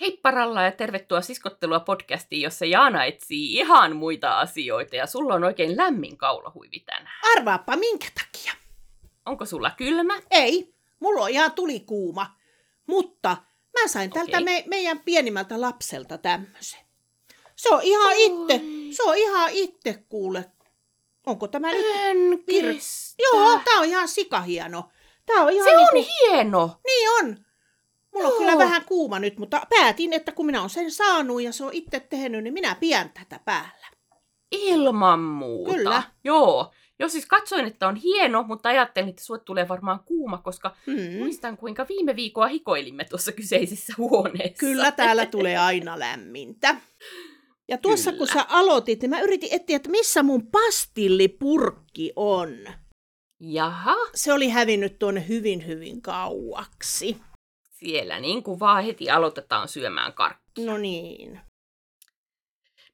Heipparalla ja tervetuloa Siskottelua podcastiin, jossa Jaana etsii ihan muita asioita ja sulla on oikein lämmin kaulahuivi tänään. Arvaappa minkä takia. Onko sulla kylmä? Ei, mulla on ihan tulikuuma. Mutta mä sain tältä Okei. me, meidän pienimmältä lapselta tämmöisen. Se on ihan Oi. itse, se on ihan itse kuule. Onko tämä nyt? En Vir-. Joo, tää on ihan sikahieno. Tää on ihan Se on niinku- hieno. Niin on. Mulla on Joo. kyllä vähän kuuma nyt, mutta päätin, että kun minä olen sen saanut ja se on itse tehnyt, niin minä pidän tätä päällä. Ilman muuta. Kyllä. Joo. Joo, siis katsoin, että on hieno, mutta ajattelin, että sulle tulee varmaan kuuma, koska Mm. muistan, kuinka viime viikolla hikoilimme tuossa kyseisessä huoneessa. Kyllä täällä tulee aina lämmintä. Ja tuossa kun Kyllä. sä aloitit, niin mä yritin etsiä, että missä mun pastillipurkki on. Jaha, Se oli hävinnyt tuonne hyvin hyvin kauaksi. Siellä niin kuin vaan heti aloitetaan syömään karkkia. No niin.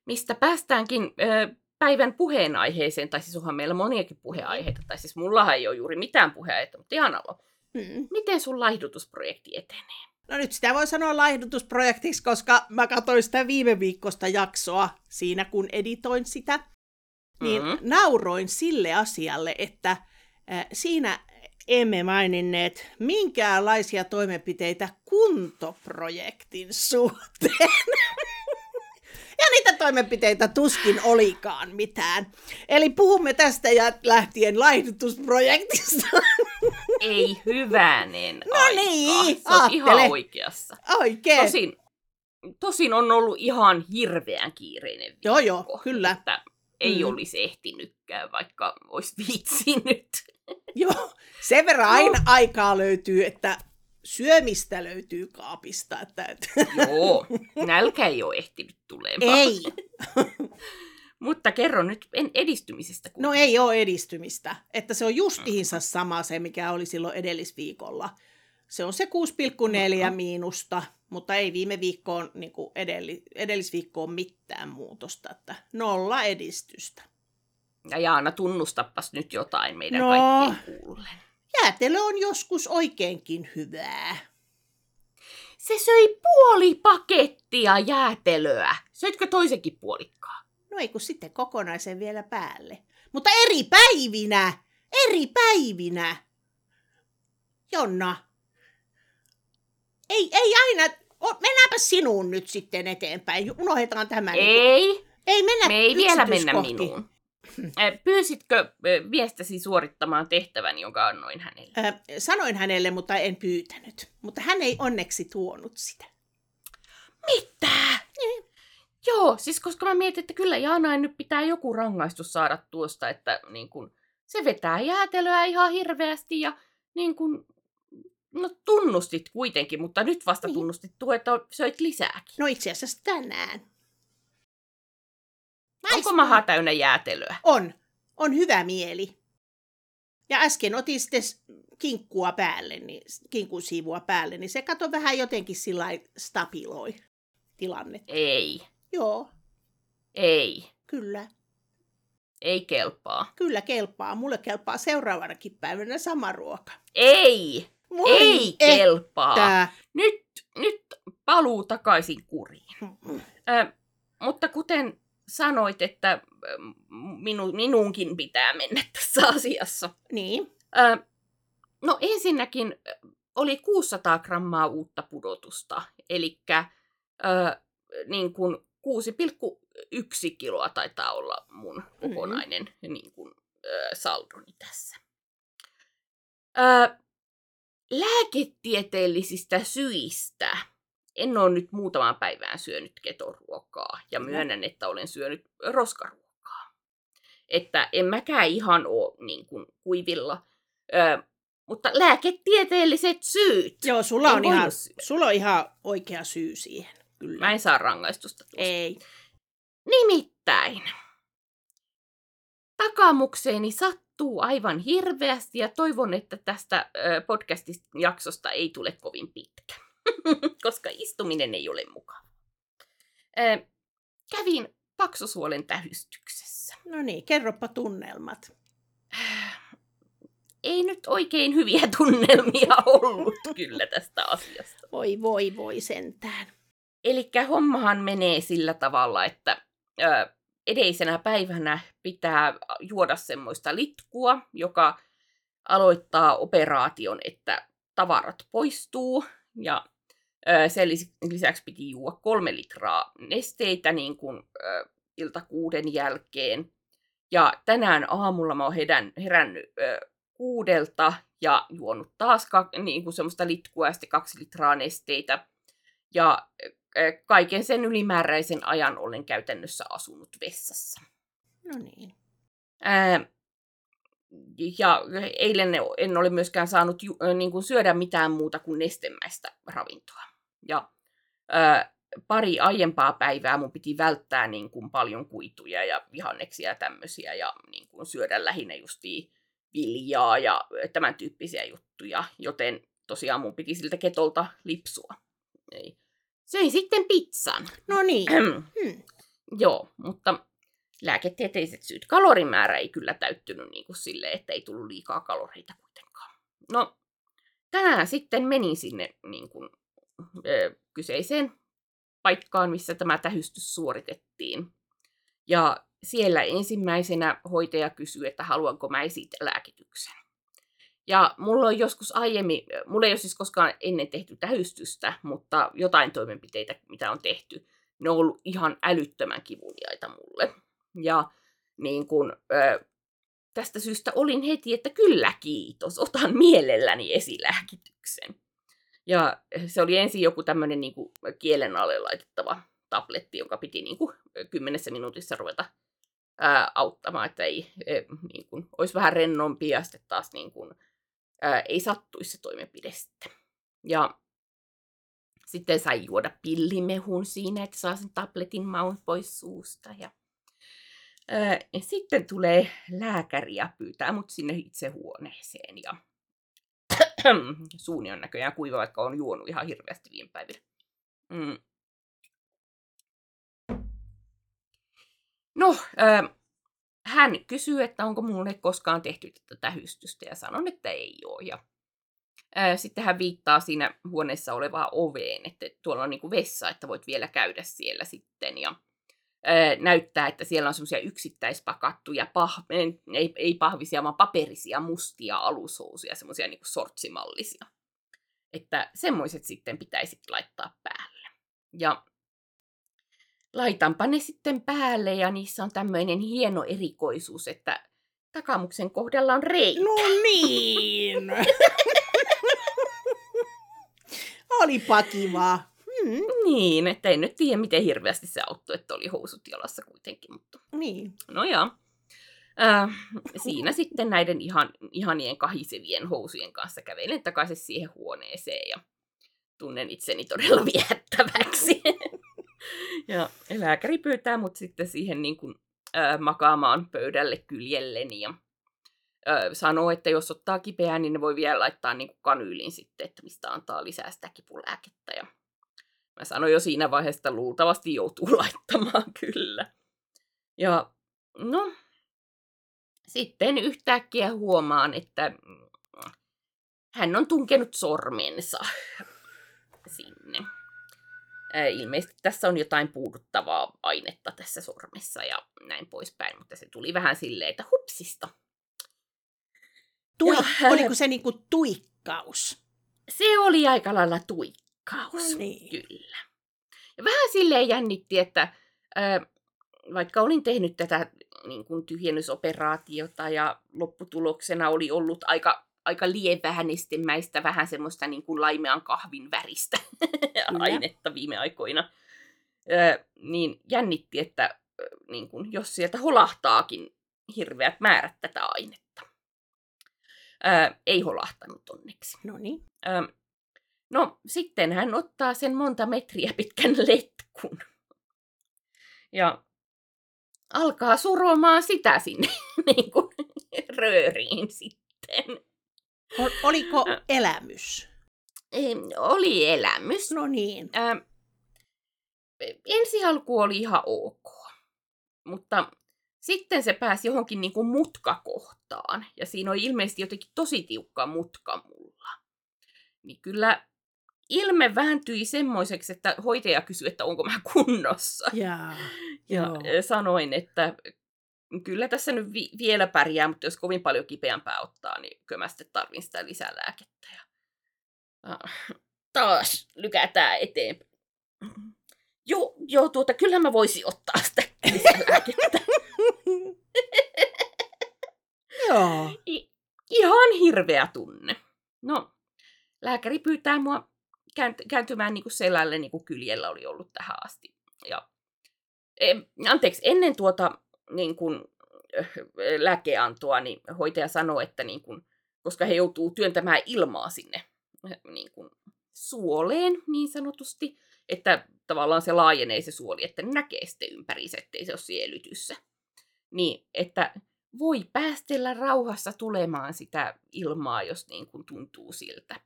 mistä päästäänkin ö, päivän puheenaiheeseen, tai siis onhan meillä moniakin puheenaiheita, tai siis mullahan ei ole juuri mitään puheenaiheita, mutta ihan alo. Mm. Miten sun laihdutusprojekti etenee? No nyt sitä voi sanoa laihdutusprojektiksi, koska mä katsoin sitä viime viikosta jaksoa siinä, kun editoin sitä. Niin Mhm. nauroin sille asialle, että äh, siinä emme maininneet minkäänlaisia toimenpiteitä kuntoprojektin suhteen. ja niitä toimenpiteitä tuskin olikaan mitään. Eli puhumme tästä ja lähtien laihdutusprojektista. Ei hyvänen No aika. niin, Sä oot ihan oikeassa. Oikein. Tosin, tosin on ollut ihan hirveän kiireinen viikko. Joo, joo, kyllä. Että ei Mm. olisi ehtinytkään, vaikka olisi viitsinyt. Joo, sen verran aina aikaa löytyy, että syömistä löytyy kaapista. Että, että... Joo, nälkä ei ole ehtinyt tulemaan. ei, Mutta kerro nyt en edistymisestä. no ei ole edistymistä. Että se on justiinsa sama se, mikä oli silloin edellisviikolla. Se on se 6,4 Mhm. miinusta, mutta ei viime viikkoon, niin kuin edelli, edellisviikkoon mitään muutosta. Että nolla edistystä. Ja Jaana, tunnustapas nyt jotain meidän No. kaikkien kuullen. Jäätelö on joskus oikeinkin hyvää. Se söi puoli pakettia jäätelöä. Söitkö toisenkin puolikkaa? No ei kun sitten kokonaisen vielä päälle. Mutta eri päivinä! Eri päivinä! Jonna. Ei, ei aina... O, mennäänpä sinuun nyt sitten eteenpäin. Unohdetaan tämä. niin kuin- Ei, ei mennä me ei vielä mennä minuun. Pyysitkö miestäsi suorittamaan tehtävän, jonka annoin hänelle? Äh, sanoin hänelle, mutta en pyytänyt. Mutta hän ei onneksi tuonut sitä. Mitä? Joo, siis koska mä mietin, että kyllä Jaana nyt pitää joku rangaistus saada tuosta, että niin kun, se vetää jäätelöä ihan hirveästi ja niin kun, no tunnustit kuitenkin, mutta nyt vasta Niin. tunnustit tuo, että söit lisääkin. No itse asiassa tänään. Onko maha täynnä jäätelöä? On. On hyvä mieli. Ja äsken otin sitten kinkkua päälle, niin, kinkkusiivua päälle, niin se kato vähän jotenkin sillä stabiloi tilannetta. Ei, Joo, ei, kyllä. ei kelpaa. Kyllä kelpaa. Mulle kelpaa seuraavanakin päivänä sama ruoka. Ei, Voi ei kelpaa. että. Nyt, nyt paluu takaisin kuriin. Ö, mutta kuten sanoit, että minu, minunkin pitää mennä tässä asiassa. Niin, Ö, no ensinnäkin oli 600 grammaa uutta pudotusta, eli niin kuin 6,1 kiloa taitaa olla mun kokonainen niin kuin, ö, saldoni tässä. Ö, lääketieteellisistä syistä en ole nyt muutamaan päivään syönyt ketoruokaa ja myönnän, että olen syönyt roskaruokaa. Että en mäkään ihan ole niin kuin, kuivilla. Ö, mutta lääketieteelliset syyt. joo, sulla En on, ihan, sulla on ihan oikea syy siihen. Kyllä. Mä en saa rangaistusta tuosta. Ei. Nimittäin. Takamukseeni sattuu aivan hirveästi ja toivon, että tästä ö, podcast-jaksosta ei tule kovin pitkä, koska istuminen ei ole mukava. Ö, kävin paksusuolen tähystyksessä. No niin, kerropa tunnelmat. Ei nyt oikein hyviä tunnelmia ollut kyllä tästä asiasta. Voi, voi, voi sentään. Eli hommahan menee sillä tavalla, että ö, edellisenä päivänä pitää juoda semmoista litkua, joka aloittaa operaation, että tavarat poistuu ja sen lisäksi piti juoda kolme litraa nesteitä niin kuin, ö, ilta kuuden jälkeen. Ja tänään aamulla mä oon herän, herännyt ö, kuudelta ja juonut taas ka, niin kuin semmoista litkua ja sitten kaksi litraa nesteitä. Ja ö, kaiken sen ylimääräisen ajan olen käytännössä asunut vessassa. No niin. Ää, ja eilen en ole myöskään saanut ju, niin kuin syödä mitään muuta kuin nestemäistä ravintoa. Ja ää, pari aiempaa päivää mun piti välttää niin kuin paljon kuituja ja vihanneksia ja tämmöisiä ja niin kuin syödä lähinnä justiin viljaa ja tämän tyyppisiä juttuja, joten tosiaan mun piti siltä ketolta lipsua. Ei. Söin sitten pizzan. No niin. hmm. Joo, mutta lääketieteelliset syyt. Kalorimäärä ei kyllä täyttynyt niin kuin sille, että ei tullut liikaa kaloreita kuitenkaan. No, tänään sitten menin sinne niin kuin, ö, kyseiseen paikkaan, missä tämä tähystys suoritettiin. Ja siellä ensimmäisenä hoitaja kysyi, että haluanko mä esitellä lääkityksen. Ja mulla on joskus aiemmin, mulla ei ole siis koskaan ennen tehty tähystystä, mutta jotain toimenpiteitä, mitä on tehty, ne on ollut ihan älyttömän kivuliaita mulle. Ja niin kun, ö, tästä syystä olin heti, että kyllä kiitos, otan mielelläni esilääkityksen. Ja se oli ensin joku tämmöinen niin kielen alle laitettava tabletti, jonka piti niin kuin, kymmenessä minuutissa ruveta ää, auttamaan, että ei, e, niin kuin, olisi vähän rennompi ja sitten taas niin kuin, ää, ei sattuisi se toimenpide sitten. Ja sitten sai juoda pillimehun siinä, että saa sen tabletin maun pois suusta. Ja, ää, ja sitten tulee lääkäri ja pyytää mut sinne itse huoneeseen. Ja suuni on näköjään kuiva, vaikka on juonut ihan hirveästi viime päivinä. Mm. No, äh, hän kysyy, että onko mulle koskaan tehty tätä tähystystä ja sanon, että ei ole. Ja, äh, sitten hän viittaa siinä huoneessa olevaan oveen, että tuolla on niinku vessa, että voit vielä käydä siellä sitten. Ja näyttää, että siellä on semmoisia yksittäispakattuja, pah- ei, ei pahvisia, vaan paperisia mustia alushousuja, semmoisia niinku sortsimallisia. Että semmoiset sitten pitäisi laittaa päälle. Ja laitanpa ne sitten päälle ja niissä on tämmöinen hieno erikoisuus, että takamuksen kohdalla on reikä. No niin! Olipa kivaa. Mm. Niin, että en nyt tiedä, miten hirveästi se auttoi, että oli housut jalassa kuitenkin. Mutta... Niin. No joo. Äh, siinä sitten näiden ihan, ihanien kahisevien housujen kanssa kävelen takaisin siihen huoneeseen ja tunnen itseni todella viettäväksi. ja lääkäri pyytää mut sitten siihen niin kuin, äh, makaamaan pöydälle kyljelleni ja äh, sanoo, että jos ottaa kipeää, niin ne voi vielä laittaa niin kuin kanyyliin sitten, että mistä antaa lisää sitä kipulääkettä. Ja mä sanoin jo siinä vaiheessa, että luultavasti joutuu laittamaan kyllä. Ja no, sitten yhtäkkiä huomaan, että hän on tunkenut sormensa sinne ilmeisesti tässä on jotain puuduttavaa ainetta tässä sormessa ja näin poispäin, mutta se tuli vähän silleen, että hupsista. Tui, ja, oliko se niinku tuikkaus? Se oli aika lailla tuikkaus, no niin. kyllä. Ja vähän silleen jännitti, että äh, vaikka olin tehnyt tätä niin kuin tyhjennysoperaatiota ja lopputuloksena oli ollut aika aika lievää nestemäistä, vähän semmoista niin kuin laimean kahvin väristä ainetta viime aikoina. Ö, niin jännitti, että niin kuin, jos sieltä holahtaakin hirveät määrät tätä ainetta. Ö, ei holahtanut onneksi. No niin. No sitten hän ottaa sen monta metriä pitkän letkun. Ja alkaa suromaan sitä sinne niin kuin, rööriin sitten. Oliko elämys? Oli elämys. No niin. Ää, ensi alku oli ihan ok, mutta sitten se pääsi johonkin niin kuin mutkakohtaan, ja siinä oli ilmeisesti jotenkin tosi tiukka mutka mulla. Niin kyllä ilme vääntyi semmoiseksi, että hoitaja kysyi, että onko mä kunnossa. Jaa, Ja joo. sanoin, että kyllä tässä nyt vi- vielä pärjää, mutta jos kovin paljon kipeämpää ottaa, niin kyllä mä sitten tarvin sitä lisälääkettä. Ja taas lykätään eteenpäin. Joo, joo, tuota, kyllä mä voisin ottaa sitä lisälääkettä. Joo. I- ihan hirveä tunne. No, lääkäri pyytää mua kääntymään niin kuin selälle, niin kuin kyljellä oli ollut tähän asti. Ja, anteeksi, ennen tuota niin kuin, äh, lääkeantoa, niin hoitaja sanoi, että niin kuin, koska he joutuu työntämään ilmaa sinne äh, niin kuin, suoleen niin sanotusti, että tavallaan se laajenee se suoli, että näkee sitten ympäriinsä, ettei se ole sielytyssä. Niin, että voi päästellä rauhassa tulemaan sitä ilmaa, jos niin kuin tuntuu siltä.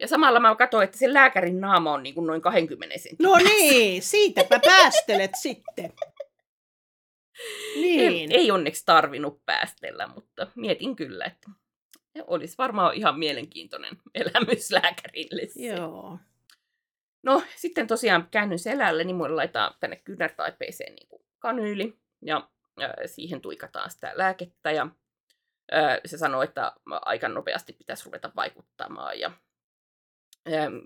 Ja samalla mä katsoin, että se lääkärin naama on niin kuin noin 20 sentin No niin, siitäpä päästelet sitten. Ei, Niin. ei onneksi tarvinnut päästellä, mutta mietin kyllä, että olisi varmaan ihan mielenkiintoinen elämys lääkärille. se. Joo. No, sitten tosiaan käännyn selälle, niin mulle laitetaan tänne kyynärtaipeeseen niin kuin kanyyli, ja äh, siihen tuikataan sitä lääkettä, ja äh, se sanoo, että aika nopeasti pitäisi ruveta vaikuttamaan, ja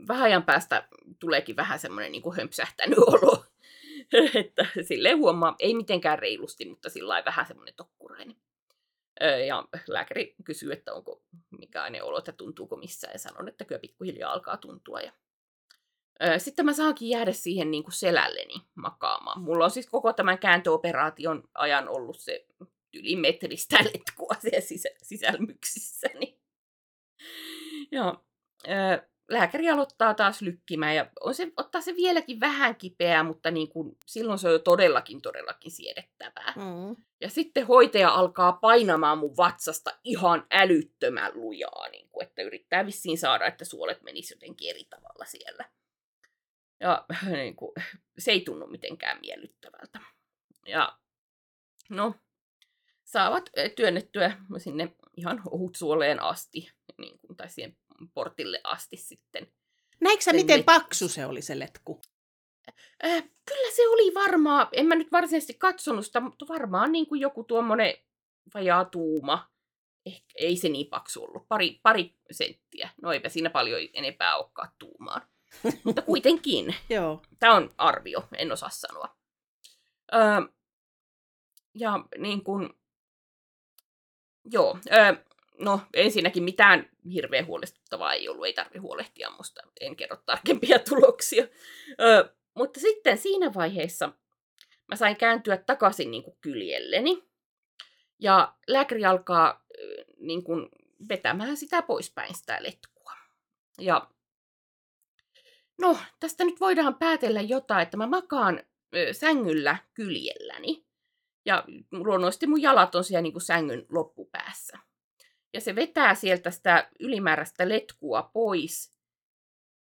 vähän ajan päästä tuleekin vähän semmoinen niin hömpsähtänyt olo, että silleen huomaa, ei mitenkään reilusti, mutta sillä vähän semmoinen tokkurainen. Ja lääkäri kysyy, että onko mikäinen olo, että tuntuuko missään, ja sanon, että kyllä pikkuhiljaa alkaa tuntua. Ja Sitten mä saankin jäädä siihen niin kuin selälleni makaamaan. Mulla on siis koko tämän kääntöoperaation ajan ollut se yli metristä letkua siellä sisä, sisälmyksissäni. Ja lääkäri aloittaa taas lykkimään ja on se, ottaa se vieläkin vähän kipeää, mutta niin kuin, silloin se on jo todellakin, todellakin siedettävää. Mm. Ja sitten hoitaja alkaa painamaan mun vatsasta ihan älyttömän lujaa, niin kuin, että yrittää vissiin saada, että suolet menis jotenkin eri tavalla siellä. Ja niin kuin, se ei tunnu mitenkään miellyttävältä. Ja no, saavat ö, työnnettyä sinne ihan ohutsuoleen asti, niin kuin, tai siihen portille asti sitten. Näikö miten let- paksu se oli se letku? Äh, kyllä se oli varmaan, en mä nyt varsinaisesti katsonut sitä, mutta varmaan niin kuin joku tuommoinen vajaa tuuma. Ehkä ei se niin paksu ollut, pari, pari senttiä. No eipä siinä paljon enempää olekaan tuumaan. mutta kuitenkin, Joo. tämä on arvio, en osaa sanoa. Öö, ja niin kuin, joo, öö, no ensinnäkin mitään hirveän huolestuttavaa ei ollut, ei tarvi huolehtia musta, en kerro tarkempia tuloksia. Öö, mutta sitten siinä vaiheessa mä sain kääntyä takaisin niin kuin kyljelleni. Ja lääkäri alkaa ö, niin kuin vetämään sitä poispäin sitä letkua. Ja no, tästä nyt voidaan päätellä jotain, että mä makaan ö, sängyllä kyljelläni. Ja luonnollisesti mun jalat on siellä niin kuin sängyn loppupäässä. Ja se vetää sieltä sitä ylimääräistä letkua pois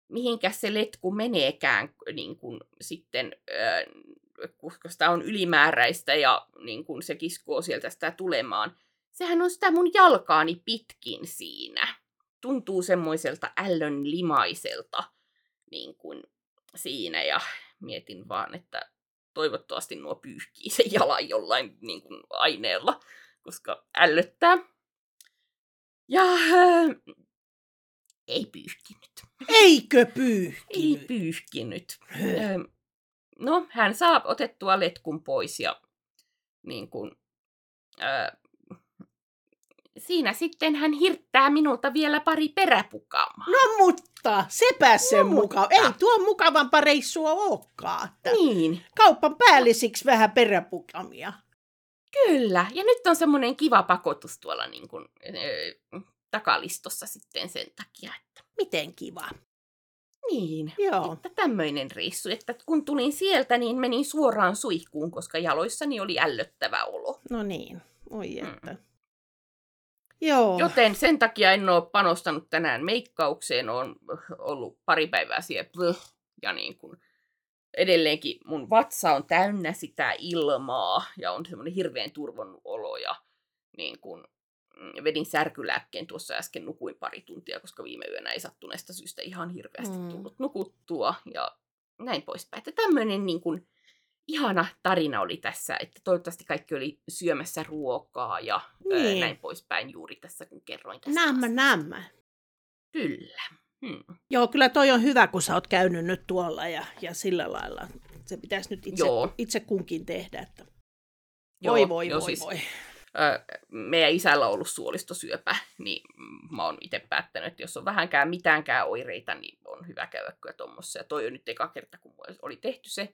mihinkä se letku meneekään niin kuin sitten, äh, koska sitä on ylimääräistä ja niin kuin se kiskoo sieltä sitä tulemaan. Sehän on sitä mun jalkaani pitkin siinä. Tuntuu semmoiselta ällön limaiselta niin kuin siinä ja mietin vaan, että toivottavasti nuo pyyhkii sen jalan jollain niin kuin aineella, koska ällöttää. Ja äh, ei pyyhkinyt. Eikö Ei pyyhkinyt? pyyhkinyt. Ö, No, hän saa otettua letkun pois ja niin kuin, ö, siinä sitten hän hirttää minulta vielä pari peräpukaamaa. No mutta, sepä se No, no, mutta. mukava. Ei tuo mukavampaa reissua olekaan. Niin, Kauppan päällisiksi vähän peräpukamia. Kyllä. Ja nyt on semmoinen kiva pakotus tuolla niin kuin, ö, takalistossa sitten sen takia, että Miten kiva. niin. Joo. Että tämmöinen reissu, että kun tulin sieltä, niin menin suoraan suihkuun, koska jaloissani oli ällöttävä olo. No niin, oi Mm. että. Joo. Joten sen takia en ole panostanut tänään meikkaukseen, on ollut pari päivää siellä blöh, ja niin kuin edelleenkin mun vatsa on täynnä sitä ilmaa ja on semmoinen hirveän turvonnut olo ja niin kuin, mm, vedin särkylääkkeen tuossa äsken, nukuin pari tuntia, koska viime yönä ei sattuneesta syystä ihan hirveästi Mm. tullut nukuttua ja näin poispäin. Että tämmöinen niin kuin, ihana tarina oli tässä, että toivottavasti kaikki oli syömässä ruokaa ja ää, Niin. näin poispäin juuri tässä, kun kerroin tästä. Nämä, asiasta. nämä. Kyllä. Hmm. Joo, kyllä toi on hyvä, kun sä oot käynyt nyt tuolla ja, ja sillä lailla. Se pitäisi nyt itse, Joo. itse kunkin tehdä. Että... Joo, Voi, voi, joo, voi, siis, voi. ö, meidän isällä on ollut suolistosyöpä, niin mä oon itse päättänyt, että jos on vähänkään mitäänkään oireita, niin on hyvä käydä kyllä tuommoissa. Ja toi on nyt eka kerta, kun oli tehty se.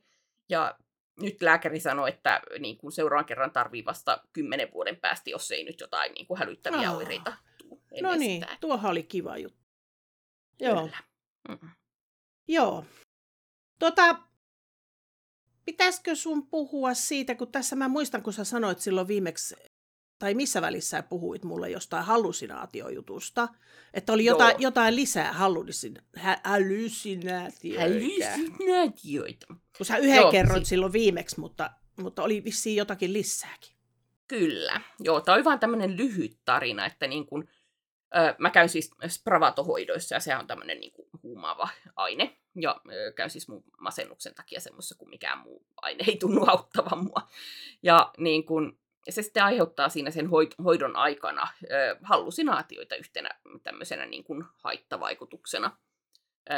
Ja nyt lääkäri sanoi, että niin kun seuraavan kerran tarvii vasta kymmenen vuoden päästä, jos ei nyt jotain niin kuin hälyttäviä Aa. oireita tule No niin, sitä. tuohan oli kiva juttu. Joo, Kyllä. Mm. joo. Tota, pitäisikö sun puhua siitä, kun tässä mä muistan, kun sä sanoit silloin viimeksi, tai missä välissä sä puhuit mulle jostain hallusinaatiojutusta, että oli jotain, Joo. jotain lisää hallusin, hä, hallusinaatioita. Hallusinaatioita. Kun sä yhden Joo, kerroit si- silloin viimeksi, mutta, mutta oli vissiin jotakin lisääkin. Kyllä. Joo, tämä oli vaan tämmöinen lyhyt tarina, että niin kun, mä käyn siis spravatohoidoissa ja se on tämmöinen niin kuin huumaava aine. Ja käyn siis mun masennuksen takia semmoisessa, kun mikään muu aine ei tunnu auttavan mua. Ja niin kun, se sitten aiheuttaa siinä sen hoid- hoidon aikana hallusinaatioita yhtenä tämmöisenä niin kuin haittavaikutuksena.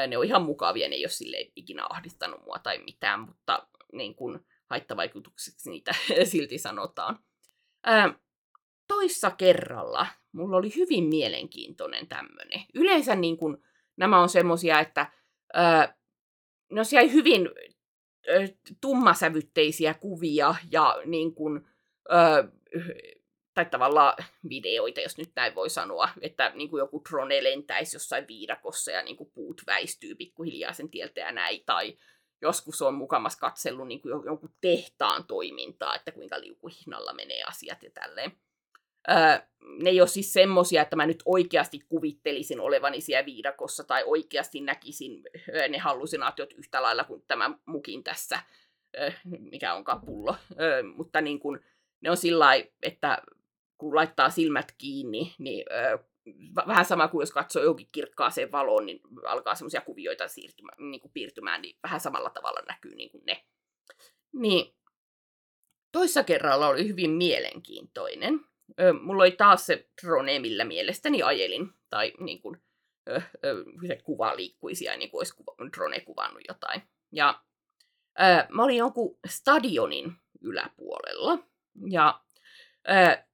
Ne on ihan mukavia, ne ei ole silleen ikinä ahdistanut mua tai mitään, mutta niin kuin haittavaikutukseksi niitä silti sanotaan. Toissa kerralla mulla oli hyvin mielenkiintoinen tämmöinen. Yleensä niin kun, nämä on semmosia, että ne on siellä hyvin ää, tummasävytteisiä kuvia ja niin kun, ää, tai tavallaan videoita, jos nyt näin voi sanoa, että niin kuin joku drone lentäisi jossain viidakossa ja niin kuin puut väistyy pikkuhiljaa sen tieltä ja näin, tai joskus on mukamas katsellut niin kuin jo- jonkun tehtaan toimintaa, että kuinka liukuhihnalla menee asiat ja tälleen. Öö, ne ei ole siis semmosia, että mä nyt oikeasti kuvittelisin olevani siellä viidakossa tai oikeasti näkisin ne hallusinaatiot yhtä lailla kuin tämä mukin tässä, mikä on kapullo. Öö, mutta niin kun, ne on sillä että kun laittaa silmät kiinni, niin vähän sama kuin jos katsoo johonkin kirkkaaseen valoon, niin alkaa semmoisia kuvioita siirtymään, niin kuin piirtymään, niin vähän samalla tavalla näkyy niin kuin ne. Niin toissa kerralla oli hyvin mielenkiintoinen. Ö, mulla oli taas se drone, millä mielestäni ajelin, tai niin kuin, ö, ö, se kuva liikkui siellä, niin kuin olisi kuva, drone kuvannut jotain. Ja ö, mä olin jonkun stadionin yläpuolella, ja ö,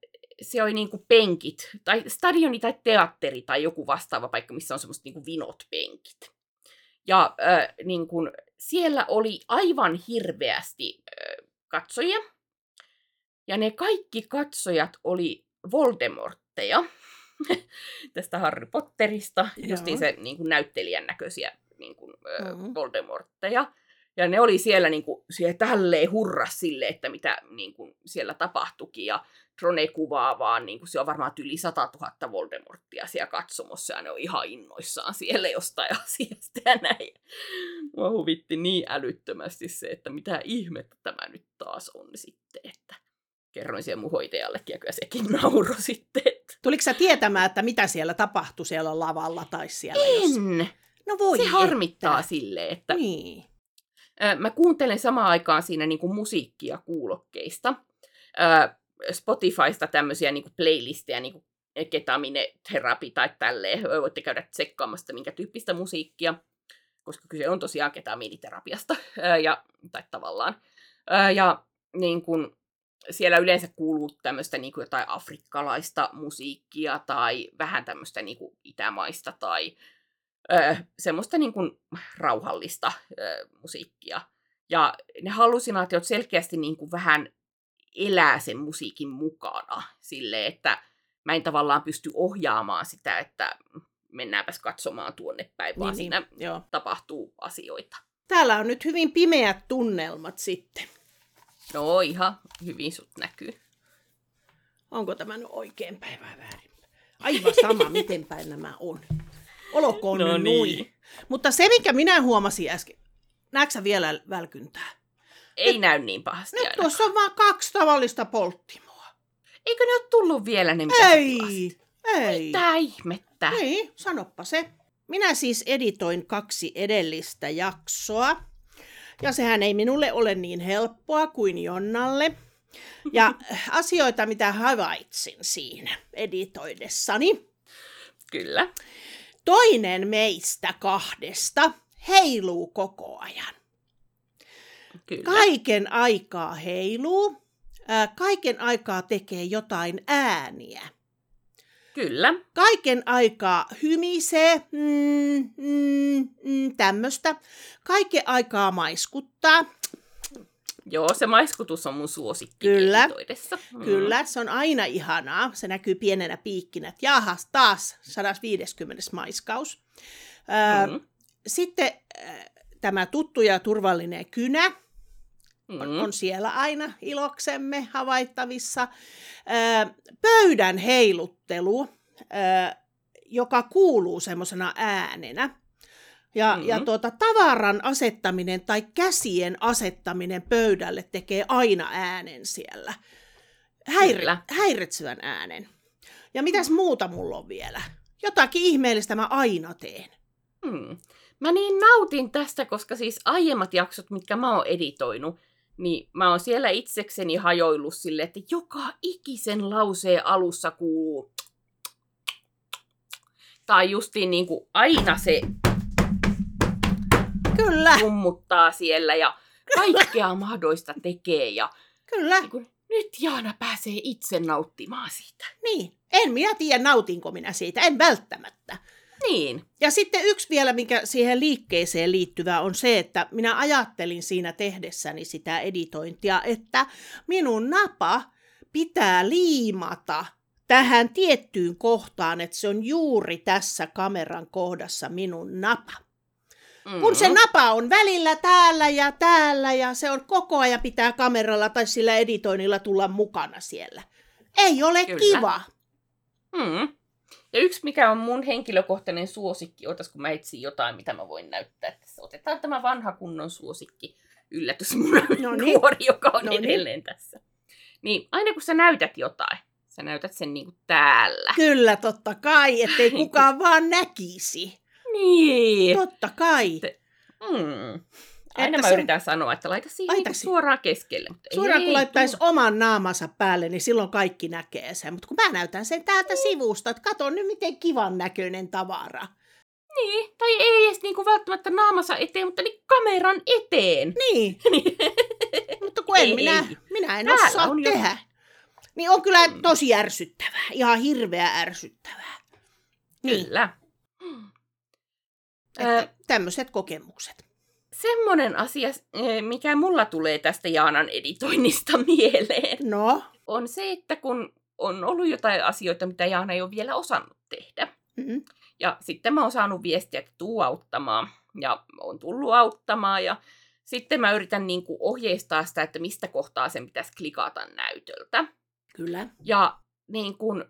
se oli niinku penkit, tai stadioni tai teatteri tai joku vastaava paikka, missä on semmoiset niinku vinot penkit. Ja äh, niin kun, siellä oli aivan hirveästi äh, katsojia, ja ne kaikki katsojat oli Voldemortteja tästä Harry Potterista, Joo. justiin se niin kuin näyttelijän näköisiä niin kuin, Mhm. Voldemortteja. Ja ne oli siellä, niin kuin, siellä tälleen hurras sille, että mitä niin kuin, siellä tapahtuikin. Ja drone kuvaa vaan, niin kuin, se on varmaan yli 100 000 Voldemorttia siellä katsomossa, ja ne on ihan innoissaan siellä jostain asiasta ja näin. Mua huvitti niin älyttömästi se, että mitä ihmettä tämä nyt taas on sitten, että kerroin siellä mun hoitajallekin, ja kyllä sekin nauro sitten, Tuliko sä tietämään, että mitä siellä tapahtui siellä lavalla tai siellä? Jos... en. No voi Se harmittaa että. silleen, että Niin. Mä kuuntelen samaan aikaan siinä niin kuin musiikkia kuulokkeista. Spotifysta tämmöisiä niin kuin playlisteja, niin kuin ketamine terapi tai tälleen. Voitte käydä tsekkaamasta, minkä tyyppistä musiikkia, koska kyse on tosiaan ketamiiniterapiasta, ja, tai tavallaan. Ja niin kuin, siellä yleensä kuuluu tämmöistä niin kuin jotain afrikkalaista musiikkia tai vähän tämmöistä niin kuin itämaista tai ö, semmoista niin kuin rauhallista ö, musiikkia. Ja ne hallusinaatiot selkeästi niin kuin vähän elää sen musiikin mukana sille, että mä en tavallaan pysty ohjaamaan sitä, että mennäänpäs katsomaan tuonne päin, vaan Niin, siinä niin, joo. tapahtuu asioita. Täällä on nyt hyvin pimeät tunnelmat sitten. No ihan hyvin sut näkyy. Onko tämä nyt oikein päin vai väärin? Aivan sama, miten päin nämä on. Olkoon No nyt niin. noin. Mutta se, mikä minä huomasin äsken, näetkö vielä välkyntää? Ei näy niin pahasti Nyt aina. tuossa on vaan kaksi tavallista polttimoa. Eikö ne ole tullut vielä ne, mitä? Ei, ei. Mitä ihmettä? Niin, sanoppa se. Minä siis editoin kaksi edellistä jaksoa. Ja sehän ei minulle ole niin helppoa kuin Jonnalle. Ja asioita, mitä havaitsin siinä editoidessani. Kyllä. Toinen meistä kahdesta heiluu koko ajan. Kyllä. Kaiken aikaa heiluu. Ää, Kaiken aikaa tekee jotain ääniä. Kyllä. Kaiken aikaa hymisee, mm, mm, mm, tämmöistä. Kaiken aikaa maiskuttaa. Joo, se maiskutus on mun suosikki Kyllä. Mm. Kyllä, se on aina ihanaa. Se näkyy pienenä piikkinä, että jahas, taas 150 maiskaus. Ää, Mm. Sitten äh, tämä tuttu ja turvallinen kynä on, Mm. on siellä aina iloksemme havaittavissa. Pöydän heiluttelu, joka kuuluu semmoisena äänenä. Ja, Mhm. ja tuota, tavaran asettaminen tai käsien asettaminen pöydälle tekee aina äänen siellä. Häiri- Kyllä. häiritsevän äänen. Ja mitäs muuta mulla on vielä? Jotakin ihmeellistä mä aina teen. Hmm. Mä niin nautin tästä, koska siis aiemmat jaksot, mitkä mä oon editoinut, niin mä oon siellä itsekseni hajoillut sille, että joka ikisen lauseen alussa kuuluu tai justiin niin kuin aina se Kyllä, rummuttaa siellä ja kaikkea mahdollista tekee ja kyllä. niin kuin, nyt Jaana pääsee itse nauttimaan siitä. Niin. En minä tiedä, nautinko minä siitä. En välttämättä. Niin, Ja sitten yksi vielä, mikä siihen liikkeeseen liittyvää on se, että minä ajattelin siinä tehdessäni sitä editointia, että minun napa pitää liimata tähän tiettyyn kohtaan, että se on juuri tässä kameran kohdassa minun napa. mm. Kun se napa on välillä täällä ja täällä ja se on koko ajan pitää kameralla tai sillä editoinnilla tulla mukana siellä. Ei ole Kyllä. kiva. Mm. Ja yksi, mikä on mun henkilökohtainen suosikki, otas kun mä etsin jotain, mitä mä voin näyttää tässä. Otetaan tämä vanha kunnon suosikki, yllätys mun No niin. nuori, joka on No niin. edelleen tässä. Niin aina kun sä näytät jotain, sä näytät sen niinku täällä. Kyllä, totta kai, ettei kukaan vaan näkisi. Niin. Totta kai. Te- Mm. Aina mä se- yritän sanoa, että laita siihen Laita siihen. suoraan keskelle. Mutta Suoraan ei kun laittaisi tuu. oman naamansa päälle, niin silloin kaikki näkee sen. Mutta kun mä näytän sen täältä sivusta, että kato nyt miten kivan näköinen tavara. Niin, tai ei edes niinku välttämättä naamansa eteen, mutta niin kameran eteen. Niin, mutta kun en Ei, minä, ei. minä en Täällä osaa on tehdä. jotain. Niin on kyllä Mm. tosi ärsyttävää. Ihan hirveä ärsyttävää. Niin, Kyllä. että tämmöiset kokemukset. Semmoinen asia, eh, mikä mulla tulee tästä Jaanan editoinnista mieleen, No, on se, että kun on ollut jotain asioita, mitä Jaana ei ole vielä osannut tehdä. mm, Ja sitten mä oon saanut viestiä, että tuu auttamaan. Ja on tullut auttamaan. Ja sitten mä yritän niin kuin ohjeistaa sitä, että mistä kohtaa sen pitäisi klikata näytöltä. kyllä. Ja niin se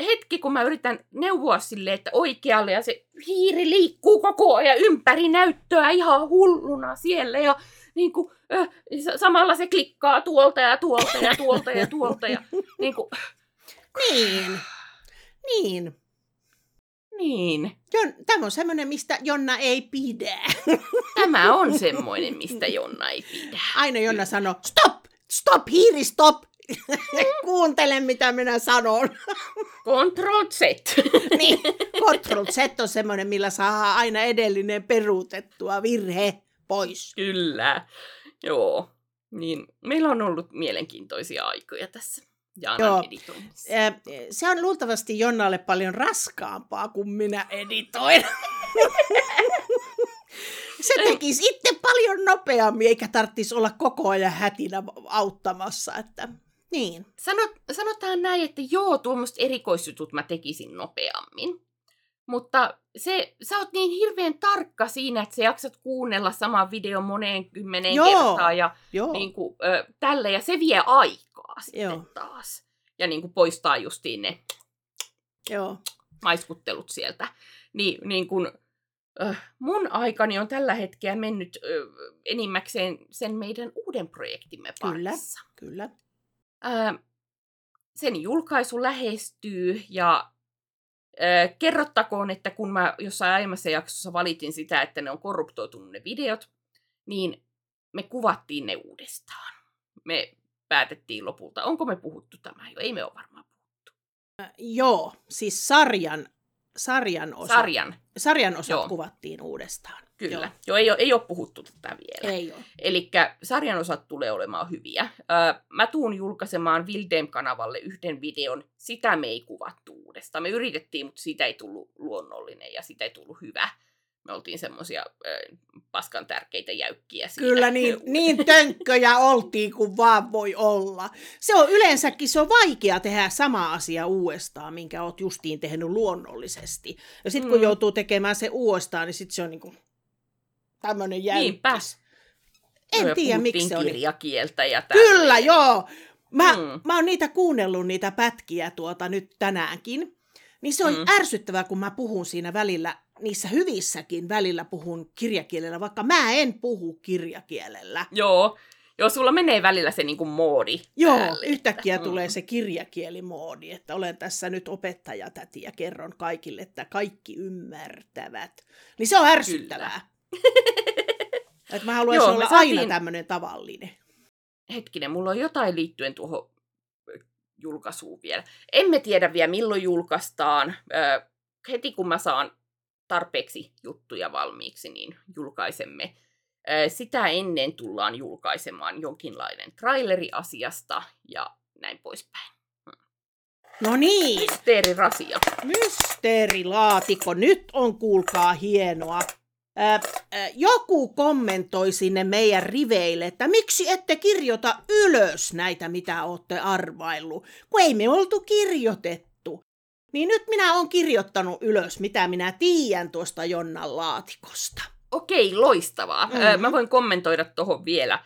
hetki, kun mä yritän neuvoa sille, että oikealle, ja se hiiri liikkuu koko ajan ympäri näyttöä ihan hulluna siellä, ja niin ö, sa- samalla se klikkaa tuolta ja tuolta ja tuolta ja tuolta, ja niin kun, Niin, niin. niin, Jon, tämä on semmoinen, mistä Jonna ei pidä. tämä on semmoinen, mistä Jonna ei pidä. Aina Jonna sanoo, stop, stop, hiiri, stop. Kuuntele, mitä minä sanon. Control Z. niin, Control Z on semmoinen, millä saa aina edellinen peruutettua virhe pois. Kyllä, joo. Niin, meillä on ollut mielenkiintoisia aikoja tässä Jaanan Joo. Se on luultavasti Jonnalle paljon raskaampaa kuin minä editoin. Se tekisi itse paljon nopeammin, eikä tarvitsisi olla koko ajan hätinä auttamassa. Että, niin, Sanot, sanotaan näin, että joo, tuommoiset erikoisjutut mä tekisin nopeammin. Mutta se, sä oot niin hirveän tarkka siinä, että sä jaksat kuunnella saman videon moneen kymmeneen Joo. kertaan ja joo. niin kuin, ö, tälle, ja se vie aikaa sitten Joo. taas. Ja niin kuin poistaa justiin ne joo. maiskuttelut sieltä. Niin, niin kun, ö, mun aikani on tällä hetkellä mennyt ö, enimmäkseen sen meidän uuden projektimme Kyllä. parissa. Kyllä. Ää, sen julkaisu lähestyy ja ö, kerrottakoon, että kun mä jossain aiemmassa jaksossa valitin sitä, että ne on korruptoitunut ne videot, niin me kuvattiin ne uudestaan. Me päätettiin lopulta. Onko me puhuttu tämä jo? Ei me ole varmaan puhuttu. Äh, joo, siis sarjan, sarjan, osa, Sarjan, sarjan osat Joo. kuvattiin uudestaan. kyllä. Joo. Joo. Jo, ei, ole, ei ole puhuttu tätä vielä. Ei ole. Eli sarjan osat tulee olemaan hyviä. Öö, mä tuun julkaisemaan Vildem-kanavalle yhden videon. Sitä me ei kuvattu uudestaan. Me yritettiin, mutta siitä ei tullut luonnollinen ja siitä ei tullut hyvä. Me oltiin semmoisia paskan tärkeitä jäykkiä siinä. Kyllä niin, niin tönkköjä oltiin kuin vaan voi olla. Se on yleensäkin se on vaikea tehdä sama asia uudestaan, minkä oot justiin tehnyt luonnollisesti. Ja sitten kun Mm. joutuu tekemään se uudestaan, niin sitten se on niinku tämmöinen Niinpä. jäykkis. En Öö, tiedä, miksi se oli. kirjakieltä ja Kyllä, tälleen. joo. Mä, Mm. mä oon niitä kuunnellut, niitä pätkiä tuota nyt tänäänkin. Niin se on mm. ärsyttävää, kun mä puhun siinä välillä, niissä hyvissäkin välillä puhun kirjakielellä, vaikka mä en puhu kirjakielellä. Joo. Joo, sulla menee välillä se niinku moodi Joo, päälle, yhtäkkiä että- tulee mm. se kirjakielimoodi, että olen tässä nyt opettajatäti ja kerron kaikille, että kaikki ymmärtävät. Niin se on ärsyttävää. että mä haluaisin Joo, olla saatiin- aina tämmöinen tavallinen. hetkinen, mulla on jotain liittyen tuohon julkaisuun vielä. Emme tiedä vielä milloin julkaistaan. Ö, heti kun mä saan tarpeeksi juttuja valmiiksi, niin julkaisemme. Sitä ennen tullaan julkaisemaan jonkinlainen traileri asiasta ja näin poispäin. No niin, Mysteerirasia. mysteerilaatikko, nyt on kuulkaa hienoa. Ää, joku kommentoi sinne meidän riveille, että miksi ette kirjoita ylös näitä, mitä olette arvaillut, kun ei me oltu kirjoitettu. Niin nyt minä olen kirjoittanut ylös, mitä minä tiedän tuosta Jonnan laatikosta. Okei, loistavaa. Mm-hmm. Mhm. Mä voin kommentoida tuohon vielä.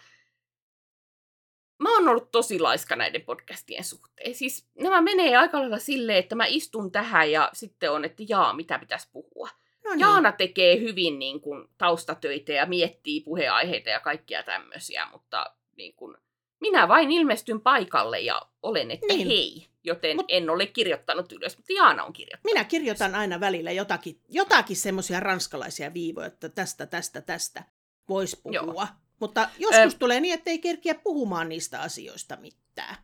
Mä oon ollut tosi laiska näiden podcastien suhteen. Siis nämä menee aika lailla silleen, että mä istun tähän ja sitten on, että jaa, mitä pitäisi puhua. No niin. Jaana tekee hyvin niin kuin, taustatöitä ja miettii puheaiheita ja kaikkia tämmöisiä, mutta niin kuin, minä vain ilmestyn paikalle ja olen, että Niin. hei, joten Mut- en ole kirjoittanut ylös, mutta Jaana on kirjoittanut. Minä kirjoitan aina välillä jotakin, jotakin semmoisia ranskalaisia viivoja, että tästä, tästä, tästä voisi puhua. Joo. Mutta joskus Ö- tulee niin, että ei kerkiä puhumaan niistä asioista mitään.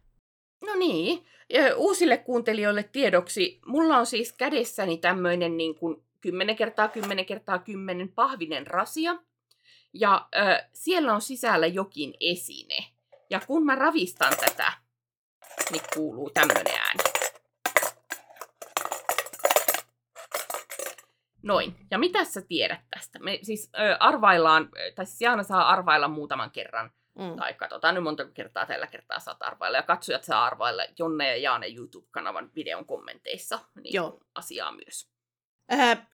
No niin, ja uusille kuuntelijoille tiedoksi, mulla on siis kädessäni tämmöinen niin kuin 10 kertaa 10 kertaa 10 pahvinen rasia, ja ö, siellä on sisällä jokin esine. Ja kun mä ravistan tätä, niin kuuluu tämmöinen ääni. Noin. Ja mitä sä tiedät tästä? Me siis ö, arvaillaan, tai siis Jaana saa arvailla muutaman kerran Mm. tai katsotaan nyt monta kertaa tällä kertaa saat arvailla. Ja katsojat saa arvailla Jonne ja Jaane YouTube-kanavan videon kommenteissa niin Joo. asiaa myös. Äh,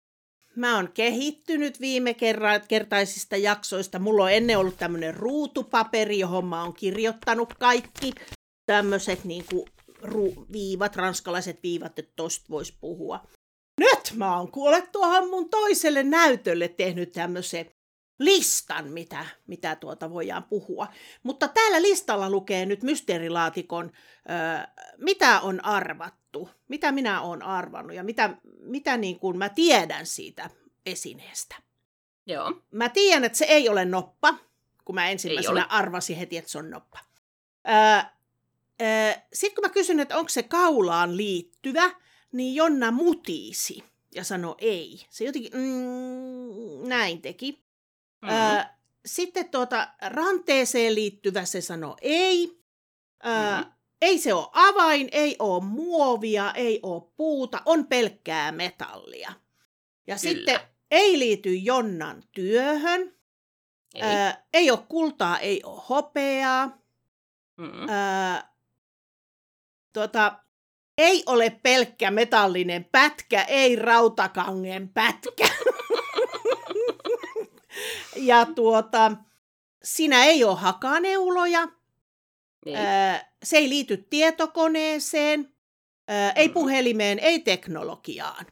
mä oon kehittynyt viime kerra, kertaisista jaksoista. Mulla on ennen ollut tämmöinen ruutupaperi, johon mä oon kirjoittanut kaikki tämmöiset niinku ru- viivat, ranskalaiset viivat, että tosta voisi puhua. Nyt mä oon kuule tuohon mun toiselle näytölle tehnyt tämmöisen listan, mitä, mitä tuota voidaan puhua. Mutta täällä listalla lukee nyt mysteerilaatikon, ö, mitä on arvattu, mitä minä olen arvannut ja mitä, mitä niin kuin mä tiedän siitä esineestä. Joo. Mä tiedän, että se ei ole noppa, kun mä ensimmäisenä arvasin heti, että se on noppa. Öö, öö, Sitten kun mä kysyn, että onko se kaulaan liittyvä, niin Jonna mutiisi ja sanoi ei. Se jotenkin mm, näin teki. Mm-hmm. Öö, sitten tuota, ranteeseen liittyvä se sanoi ei. Öö, Mhm. Ei se ole avain, ei ole muovia, ei ole puuta, on pelkkää metallia. Ja Kyllä. sitten ei liity Jonnan työhön, Ei. Öö, ei ole kultaa, ei ole hopeaa. Mm. Öö, tota, ei ole pelkkä metallinen pätkä, ei rautakangen pätkä. ja tuota, siinä ei ole hakaneuloja, Ei. se ei liity tietokoneeseen, ei Mm. puhelimeen, ei teknologiaan.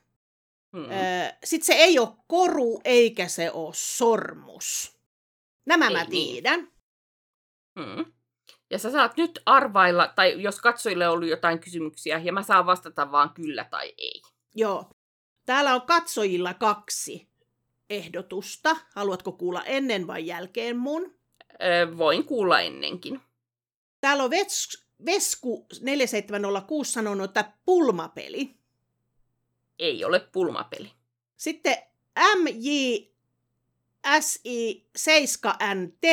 Mm. Sitten se ei ole koru eikä se ole sormus. Nämä Ei mä niin. tiedän. Mm. Ja sä saat nyt arvailla, tai jos katsojille on ollut jotain kysymyksiä, ja mä saan vastata vaan kyllä tai ei. Joo. Täällä on katsojilla kaksi ehdotusta. Haluatko kuulla ennen vai jälkeen mun? Öö, voin kuulla ennenkin. Täällä on Ves- Vesku 4706 sanonut, että pulmapeli. Ei ole pulmapeli. Sitten MJSI7NT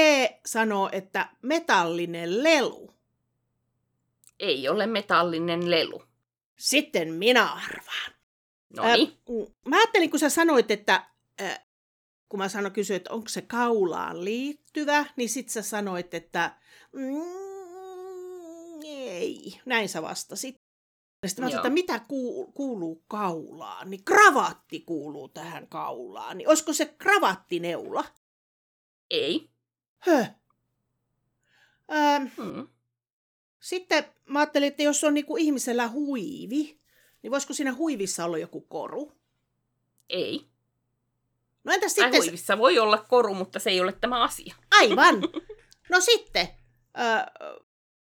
sanoo, että metallinen lelu. Ei ole metallinen lelu. Sitten minä arvaan. No niin. mä ajattelin, kun sä sanoit, että kun mä sanoin, kysyin, että onko se kaulaan liittyvä, niin sit sä sanoit, että mm, ei. Näin sä vastasit. Ja sitten mä sanoin, että mitä kuuluu, kaulaan, niin kravatti kuuluu tähän kaulaan. Niin olisiko se kravattineula? Ei. Höh. Ähm, Hmm. sitten mä ajattelin, että jos on niinku ihmisellä huivi, niin voisiko siinä huivissa olla joku koru? Ei. No entäs sitten... huivissa voi olla koru, mutta se ei ole tämä asia. Aivan. No sitten, äh,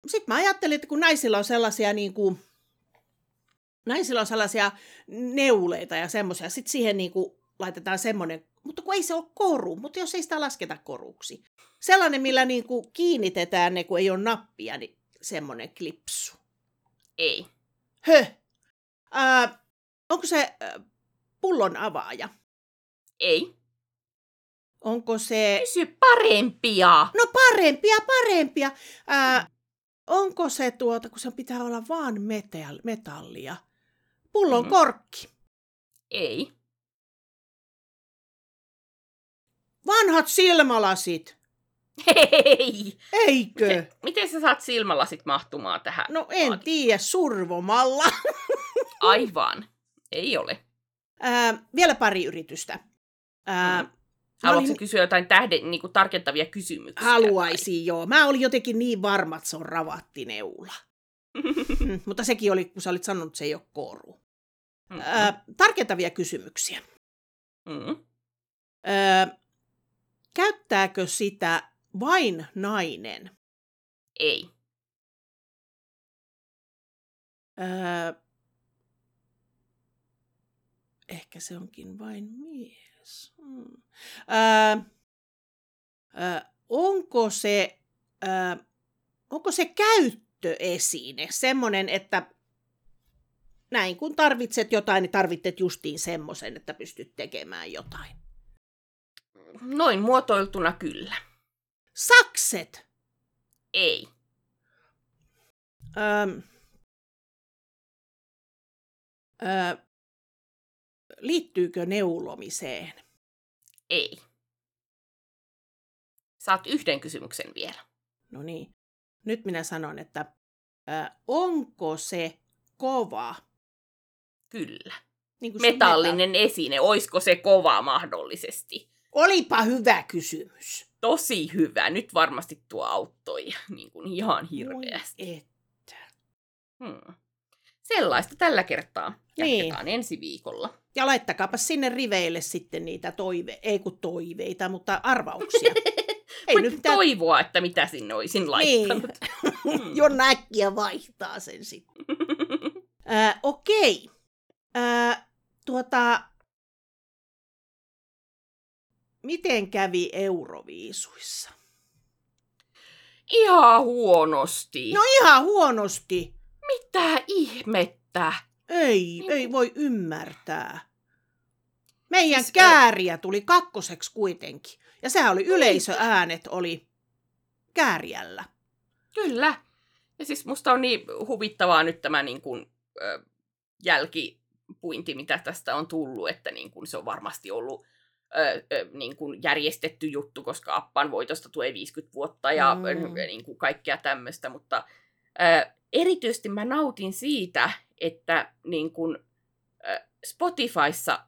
sit mä ajattelin, että kun naisilla on sellaisia niin kuin, naisilla on sellaisia neuleita ja semmoisia, sitten siihen niin kuin laitetaan semmoinen, mutta kun ei se ole koru, mutta jos ei sitä lasketa koruksi. Sellainen, millä niin kuin kiinnitetään ne, kun ei ole nappia, niin semmoinen klipsu. Ei. Höh. Äh, onko se äh, pullon avaaja? Ei. Onko se... Kysy parempia. No parempia, parempia. Ää, onko se tuota, kun se pitää olla vaan metal- metallia? Pullon Mhm. korkki. Ei. Vanhat silmälasit. Ei. Eikö? Miten, miten sä saat silmälasit mahtumaan tähän? No en tiedä, survomalla. Aivan. Ei ole. Ää, vielä pari yritystä. Ää, mä Haluatko olin- kysyä jotain tähden, niin kuin tarkentavia kysymyksiä? Haluaisin, joo. Mä olin jotenkin niin varma, että se on ravattineula. vai? Mm, mutta sekin oli, kun sä olit sanonut, että se ei ole koru. Mm. Ää, tarkentavia kysymyksiä. Mm. Öö, käyttääkö sitä vain nainen? Ei. Öö, ehkä se onkin vain mies. Hmm. Öö, öö, onko se, öö, onko se käyttöesine semmoinen, että näin kun tarvitset jotain, niin tarvitset justiin semmoisen, että pystyt tekemään jotain. Noin muotoiltuna kyllä. Sakset! Ei. Öm, ö, liittyykö neulomiseen? Ei. Saat yhden kysymyksen vielä. No niin, nyt minä sanon, että ö, onko se kova? Kyllä. Niin kuin Metallinen esine, oisko se kova mahdollisesti? meta- Olipa hyvä kysymys. Tosi hyvä. Nyt varmasti tuo auttoi niin kuin ihan hirveästi. et. Hmm. Sellaista tällä kertaa. Niin. Jatketaan ensi viikolla. Ja laittakaapa sinne riveille sitten niitä toive, ei kun toiveita, mutta arvauksia. ei Voit nyt mitään toivoa, että mitä sinne olisin laittanut. Hmm. jo näkkiä vaihtaa sen sitten. Äh, okei. Äh, tuota, miten kävi Euroviisuissa? Ihan huonosti. No ihan huonosti. Mitä ihmettä? Ei, Niin ei voi ymmärtää. Meidän Siis, kääriä tuli kakkoseksi kuitenkin. Ja sehän oli yleisöäänet oli kääriällä. Kyllä. Ja siis musta on niin huvittavaa nyt tämä niin kuin, ö, jälkipuinti, mitä tästä on tullut, että niin kuin se on varmasti ollut ö, ö, niin kuin järjestetty juttu, koska Appan voitosta tulee 50 vuotta ja Mm. mm. niin kuin kaikkea tämmöistä, mutta ö, erityisesti mä nautin siitä, että niin kuin, Spotifyssa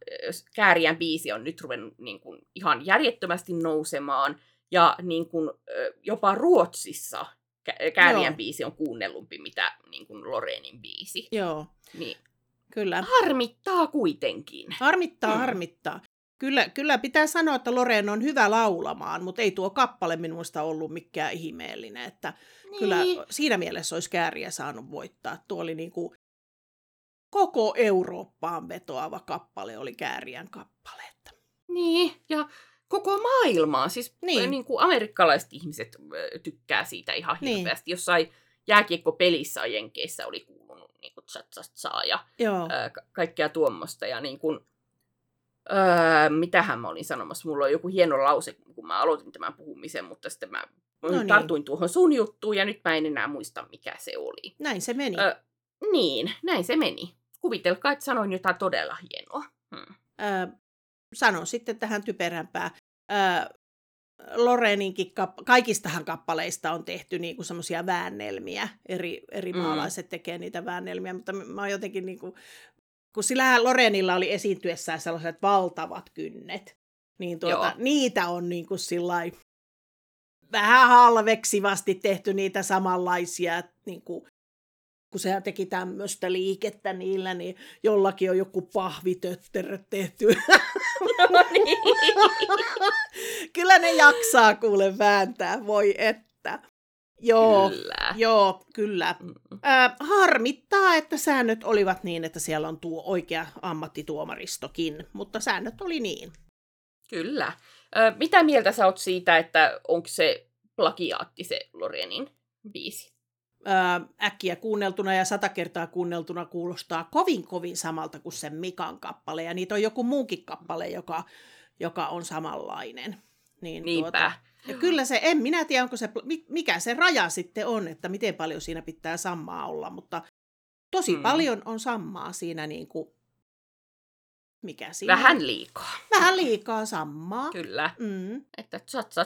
Kääriän biisi on nyt ruvennut niin kuin, ihan järjettömästi nousemaan, ja niin kuin, jopa Ruotsissa Kä- Kääriän Joo. biisi on kuunnellumpi, mitä niin kuin Lorenin biisi. Joo, Niin kyllä. harmittaa kuitenkin. Harmittaa, Mm. harmittaa. kyllä, kyllä pitää sanoa, että Loreen on hyvä laulamaan, mutta ei tuo kappale minusta ollut mikään ihmeellinen. Että niin. Kyllä siinä mielessä olisi kääriä saanut voittaa. Tuo oli niin kuin koko Eurooppaan vetoava kappale, oli kääriän kappale. Että. Niin, ja koko maailmaa. Siis niin. Niin kuin amerikkalaiset ihmiset tykkää siitä ihan niin. hirveästi. Niin. Jossain jääkiekkopelissä Jenkeissä oli kuulunut niin kuin saa ja Joo. Ää, ka- kaikkea tuommoista. Ja niin kuin, ää, mitähän mä olin sanomassa, mulla on joku hieno lause, kun mä aloitin tämän puhumisen, mutta sitten mä no niin. tartuin tuohon sun juttuun ja nyt mä en enää muista, mikä se oli. Näin se meni. Ö, niin, näin se meni. Kuvitelkaa, että sanoin jotain todella hienoa. Hmm. Ö, sanon sitten tähän typerämpää. Ö, Loreninkin, kap- kaikistahan kappaleista on tehty niinku semmoisia väännelmiä. Eri, eri mm. maalaiset tekee niitä väännelmiä, mutta mä oon jotenkin niinku, kun sillä Lorenilla oli esiintyessään sellaiset valtavat kynnet, niin tuota, niitä on niinku sillai, vähän halveksivasti tehty niitä samanlaisia, niinku, kun se teki tämmöistä liikettä niillä, niin jollakin on joku pahvitötterö tehty. No niin. kyllä ne jaksaa kuule vääntää, voi että. Joo, kyllä. joo, kyllä. Mm. Äh, harmittaa, että säännöt olivat niin, että siellä on tuo oikea ammattituomaristokin, mutta säännöt oli niin. Kyllä. Äh, mitä mieltä sä oot siitä, että onko se plagiaatti se Lorenin biisi? Äkkiä kuunneltuna ja sata kertaa kuunneltuna kuulostaa kovin kovin samalta kuin sen Mikan kappale. Ja niitä on joku muukin kappale, joka, joka on samanlainen. Niin, Niinpä. Tuota, ja kyllä se, en minä tiedä, onko se, mikä se raja sitten on, että miten paljon siinä pitää sammaa olla, mutta tosi hmm. paljon on sammaa siinä niin kuin mikä siinä? Vähän liikaa. Vähän liikaa sammaa. Kyllä. Mm. Että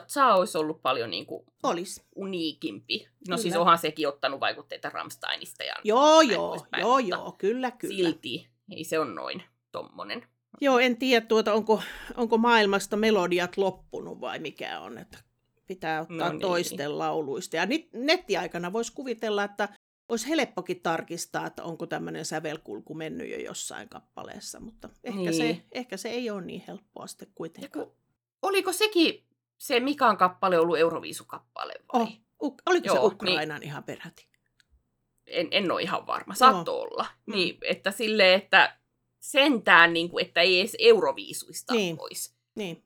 Cha olisi ollut paljon niin kuin Olis. uniikimpi. No kyllä. siis onhan sekin ottanut vaikutteita Ramsteinista. Ja joo, joo, joo, joo, kyllä, kyllä. Silti ei se on noin tommonen. Joo, en tiedä, tuota, onko, onko maailmasta melodiat loppunut vai mikä on. Että pitää ottaa no niin. toisten lauluista. Ja nettiaikana voisi kuvitella, että olisi helppokin tarkistaa, että onko tämmöinen sävelkulku mennyt jo jossain kappaleessa, mutta ehkä, niin. se, ehkä se ei ole niin helppoa sitten kuitenkaan. Oliko sekin se Mikan kappale ollut Euroviisukappale vai? Oh, u- oliko Joo, se Ukrainan niin, ihan peräti? En, en ole ihan varma, saattoi olla. Mm. Niin, että sille, että sentään, niin kuin, että ei edes Euroviisuista niin. pois. Niin.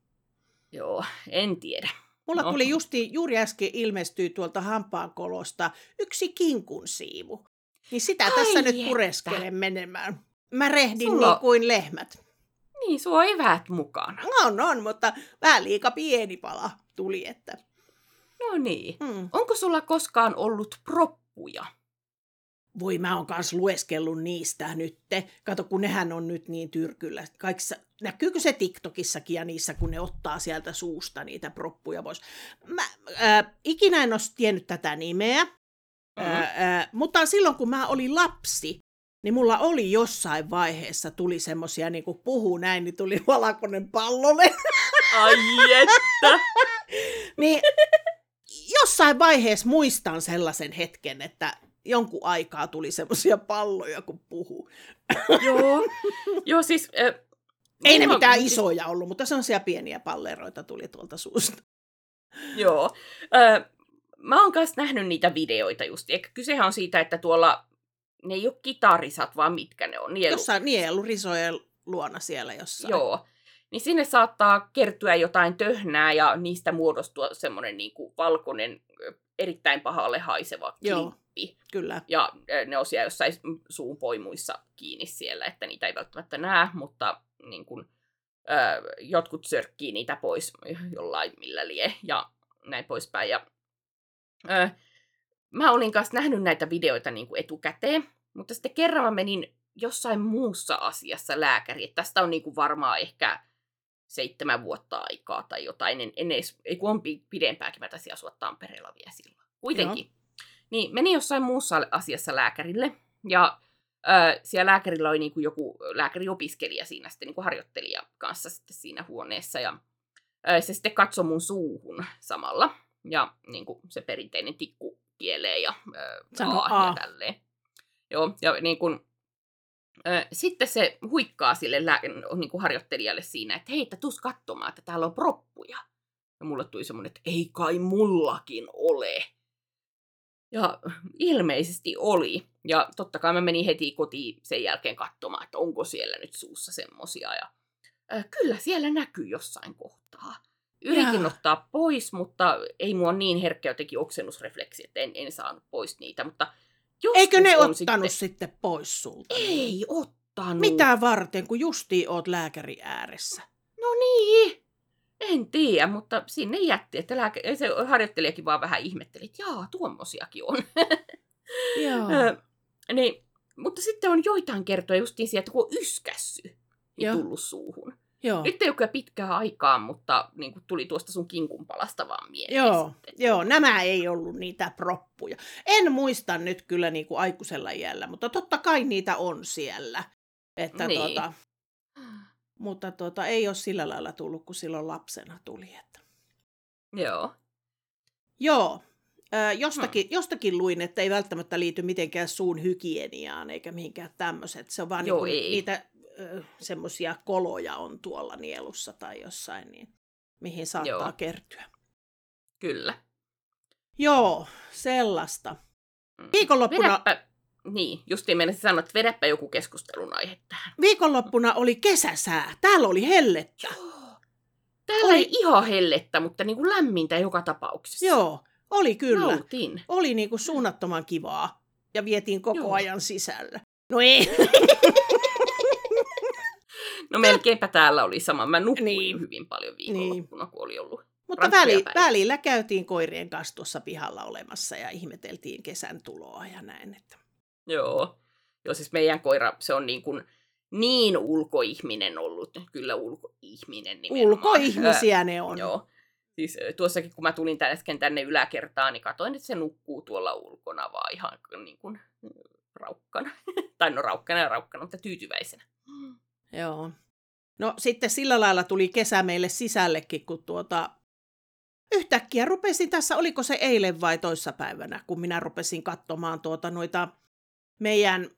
Joo, en tiedä. Mulla no. tuli justi, juuri äsken ilmestyi tuolta hampaankolosta yksi kinkun siivu. Niin sitä Ai tässä että. nyt pureskelen menemään. Mä rehdin Sulla... niin kuin lehmät. Niin, sulla on eväät mukana. On, on, mutta vähän liika pieni pala tuli, että... No niin. Hmm. Onko sulla koskaan ollut proppuja? Voi mä oon kanssa lueskellut niistä nytte. Kato, kun nehän on nyt niin tyrkyllä. Kaikissa, näkyykö se TikTokissakin ja niissä, kun ne ottaa sieltä suusta niitä proppuja pois. Mä äh, ikinä en ole tiennyt tätä nimeä, mm-hmm. äh, mutta silloin kun mä olin lapsi, niin mulla oli jossain vaiheessa, tuli semmosia, niin kuin puhuu näin, niin tuli valkoinen pallolle. Ai että! niin jossain vaiheessa muistan sellaisen hetken, että jonkun aikaa tuli semmoisia palloja, kun puhuu. Joo, Joo siis... Äh, Ei ne mitään siis... isoja ollut, mutta semmoisia pieniä palleroita tuli tuolta suusta. Joo. Äh, mä oon kanssa nähnyt niitä videoita just. Eikä kysehän on siitä, että tuolla ne ei ole kitarisat, vaan mitkä ne on. Nielu... Jossain nielurisojen luona siellä jossain. Joo. Niin sinne saattaa kertyä jotain töhnää ja niistä muodostua semmoinen niin kuin valkoinen, erittäin pahalle haiseva Joo läpi. Kyllä. Ja ne on siellä jossain suun poimuissa kiinni siellä, että niitä ei välttämättä näe, mutta niin kun, ö, jotkut sörkkii niitä pois jollain millä lie ja näin poispäin. Ja, ö, mä olin kanssa nähnyt näitä videoita niin kuin etukäteen, mutta sitten kerran mä menin jossain muussa asiassa lääkäri. Että tästä on niin kuin varmaan ehkä seitsemän vuotta aikaa tai jotain. En, en edes, ei kun on pidempääkin, mä taisin asua Tampereella vielä silloin. Kuitenkin. Joo. Niin meni jossain muussa asiassa lääkärille, ja ö, siellä lääkärillä oli niin kuin joku lääkäriopiskelija siinä sitten niin kuin harjoittelija kanssa sitten siinä huoneessa, ja se sitten katsoi mun suuhun samalla, ja niin kuin se perinteinen tikku kielee ja ö, Sano A, ja tälleen. Joo, ja niin kuin, Ö, Sitten se huikkaa sille lää, niin kuin harjoittelijalle siinä, että hei, että tuus katsomaan, että täällä on proppuja. Ja mulle tuli semmoinen, että ei kai mullakin ole. Ja ilmeisesti oli. Ja totta kai mä menin heti kotiin sen jälkeen katsomaan, että onko siellä nyt suussa semmosia. Ja ö, kyllä siellä näkyy jossain kohtaa. Yritin Jaa. ottaa pois, mutta ei mua niin herkkä jotenkin oksennusrefleksi, että en, en saanut pois niitä. Mutta Eikö ne ottanut sitten... sitten pois sulta? Ei ottanut. Mitä varten, kun justiin oot lääkäri ääressä? No niin, en tiedä, mutta sinne jätti, että lääke- se harjoittelijakin vaan vähän ihmetteli, että jaa, tuommoisiakin on. Joo. Niin, mutta sitten on joitain kertoja justiin sieltä, kun on yskässy niin Joo. tullut suuhun. Joo. Nyt ei ole kyllä pitkään aikaa, mutta niin kuin tuli tuosta sun kinkunpalasta vaan mieleen. Joo, sitten. joo, nämä ei ollut niitä proppuja. En muista nyt kyllä niin kuin aikuisella iällä, mutta totta kai niitä on siellä. Että Niin. tuota, mutta tuota, ei ole sillä lailla tullut, kun silloin lapsena tuli. Että. Joo. Joo, ö, jostakin, hmm. jostakin luin, että ei välttämättä liity mitenkään suun hygieniaan eikä mihinkään tämmöiset. Se on vaan Joo, niin kuin, ei. niitä semmoisia koloja on tuolla nielussa tai jossain, niin mihin saattaa Joo. kertyä. Kyllä. Joo, sellaista. Mm. Viikonloppuna, Vedäpä, niin, justiin menisin sanoa, että vedäpä joku keskustelun aihe tähän. viikonloppuna oli kesäsää. Täällä oli hellettä. Joo. Täällä oli Oli- ihan hellettä, mutta niin kuin lämmintä joka tapauksessa. Joo, oli kyllä. Nautin. Oli niinku suunnattoman kivaa. Ja vietiin koko Joo. ajan sisällä. No ei. No melkeinpä täällä oli sama. Mä nukuin Niin. niin. hyvin paljon viikonloppuna, kun oli ollut. Mutta väli, välillä käytiin koirien kanssa tuossa pihalla olemassa ja ihmeteltiin kesän tuloa ja näin. Että. Joo. Joo, siis meidän koira, se on niin kuin niin ulkoihminen ollut. Kyllä ulkoihminen nimenomaan. Ulkoihmisiä ne on. Ö, joo. Siis tuossakin, kun mä tulin tän- äsken tänne yläkertaan, niin katsoin, että se nukkuu tuolla ulkona vaan ihan niin kuin raukkana. tai no raukkana ja raukkana, mutta tyytyväisenä. Joo. No sitten sillä lailla tuli kesä meille sisällekin, kun tuota, yhtäkkiä rupesin tässä, oliko se eilen vai toissapäivänä, kun minä rupesin katsomaan tuota noita meidän,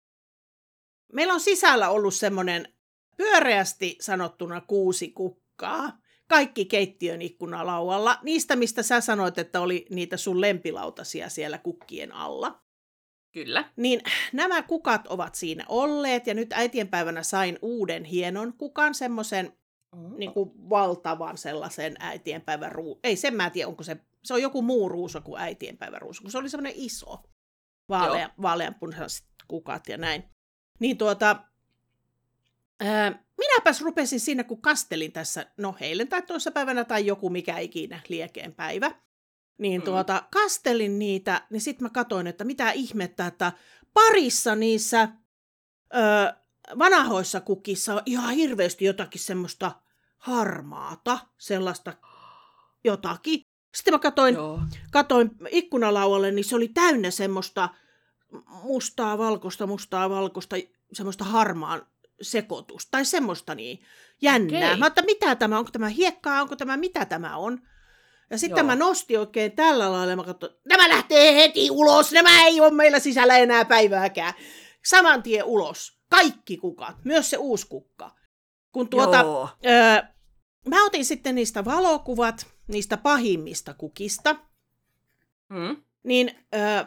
meillä on sisällä ollut semmoinen pyöreästi sanottuna kuusi kukkaa, kaikki keittiön ikkunalaualla, niistä mistä sä sanoit, että oli niitä sun lempilautasia siellä kukkien alla. Kyllä. Niin nämä kukat ovat siinä olleet ja nyt äitienpäivänä sain uuden hienon kukan, semmoisen niin kuin valtavan sellaisen äitienpäivän ruu... Ei sen mä tiedä, onko se... Se on joku muu ruuso kuin äitienpäivän ruuso, kun se oli semmoinen iso. Vaalea, vaaleanpunaiset kukat ja näin. Niin tuota... Ää, minäpäs rupesin siinä, kun kastelin tässä, no heilen tai toissa päivänä tai joku mikä ikinä liekeen päivä, niin Mm. tuota, kastelin niitä, niin sitten mä katsoin, että mitä ihmettä, että parissa niissä ö, vanhoissa kukissa on ihan hirveästi jotakin semmoista harmaata, sellaista jotakin. Sitten mä katsoin, Joo. katoin ikkunalaualle, niin se oli täynnä semmoista mustaa, valkoista, mustaa, valkoista, semmoista harmaan sekoitusta, tai semmoista niin jännää. Okei. Mä että mitä tämä, onko tämä hiekkaa, onko tämä, mitä tämä on. Ja sitten mä nostin oikein tällä lailla, mä katsoin, nämä lähtee heti ulos, nämä ei ole meillä sisällä enää päivääkään. Saman tien ulos, kaikki kukat, myös se uusi kukka. Kun tuota, Joo. Öö, mä otin sitten niistä valokuvat, niistä pahimmista kukista, Mm. niin öö,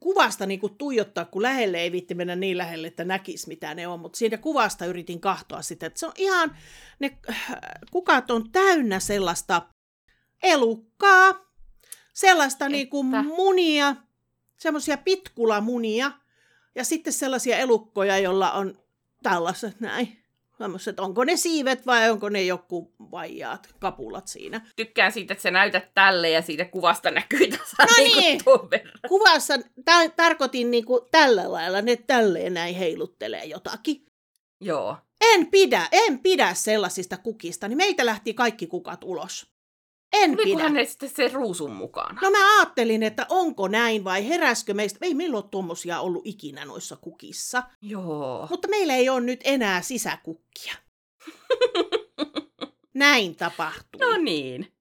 kuvasta niin kuin tuijottaa, kun lähelle ei viitti mennä niin lähelle, että näkis mitä ne on, mutta siitä kuvasta yritin kahtoa sitä, että se on ihan, ne äh, kukat on täynnä sellaista elukkaa, sellaista niin kuin Että? munia, semmoisia pitkulamunia, ja sitten sellaisia elukkoja, joilla on tällaiset näin. Tämmöiset, onko ne siivet vai onko ne joku vaijaat kapulat siinä. Tykkään siitä, että sä näytät tälle ja siitä kuvasta näkyy tasan No niin. niin. Niin. Kuvassa tar- tarkoitin niinku tällä lailla, ne tälleen näin heiluttelee jotakin. Joo. En pidä, en pidä sellaisista kukista, niin meitä lähti kaikki kukat ulos. En pidä. Ne sitten se ruusun mukana? No mä ajattelin, että onko näin vai heräskö meistä. Ei meillä ole tuommoisia ollut ikinä noissa kukissa. Joo. Mutta meillä ei ole nyt enää sisäkukkia. Näin tapahtui. No niin.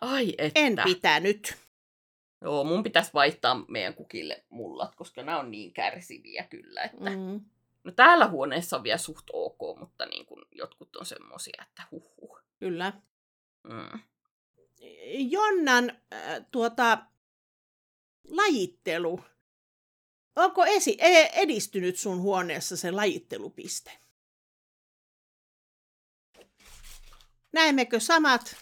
Ai että. En pitänyt. Joo, mun pitäisi vaihtaa meidän kukille mullat, koska nämä on niin kärsiviä kyllä, että... Mm. No täällä huoneessa on vielä suht ok, mutta niin kuin jotkut on semmosia, että huh. Kyllä. Mm. Jonnan äh, tuota, lajittelu. Onko esi- e- edistynyt sun huoneessa se lajittelupiste? Näemmekö samat?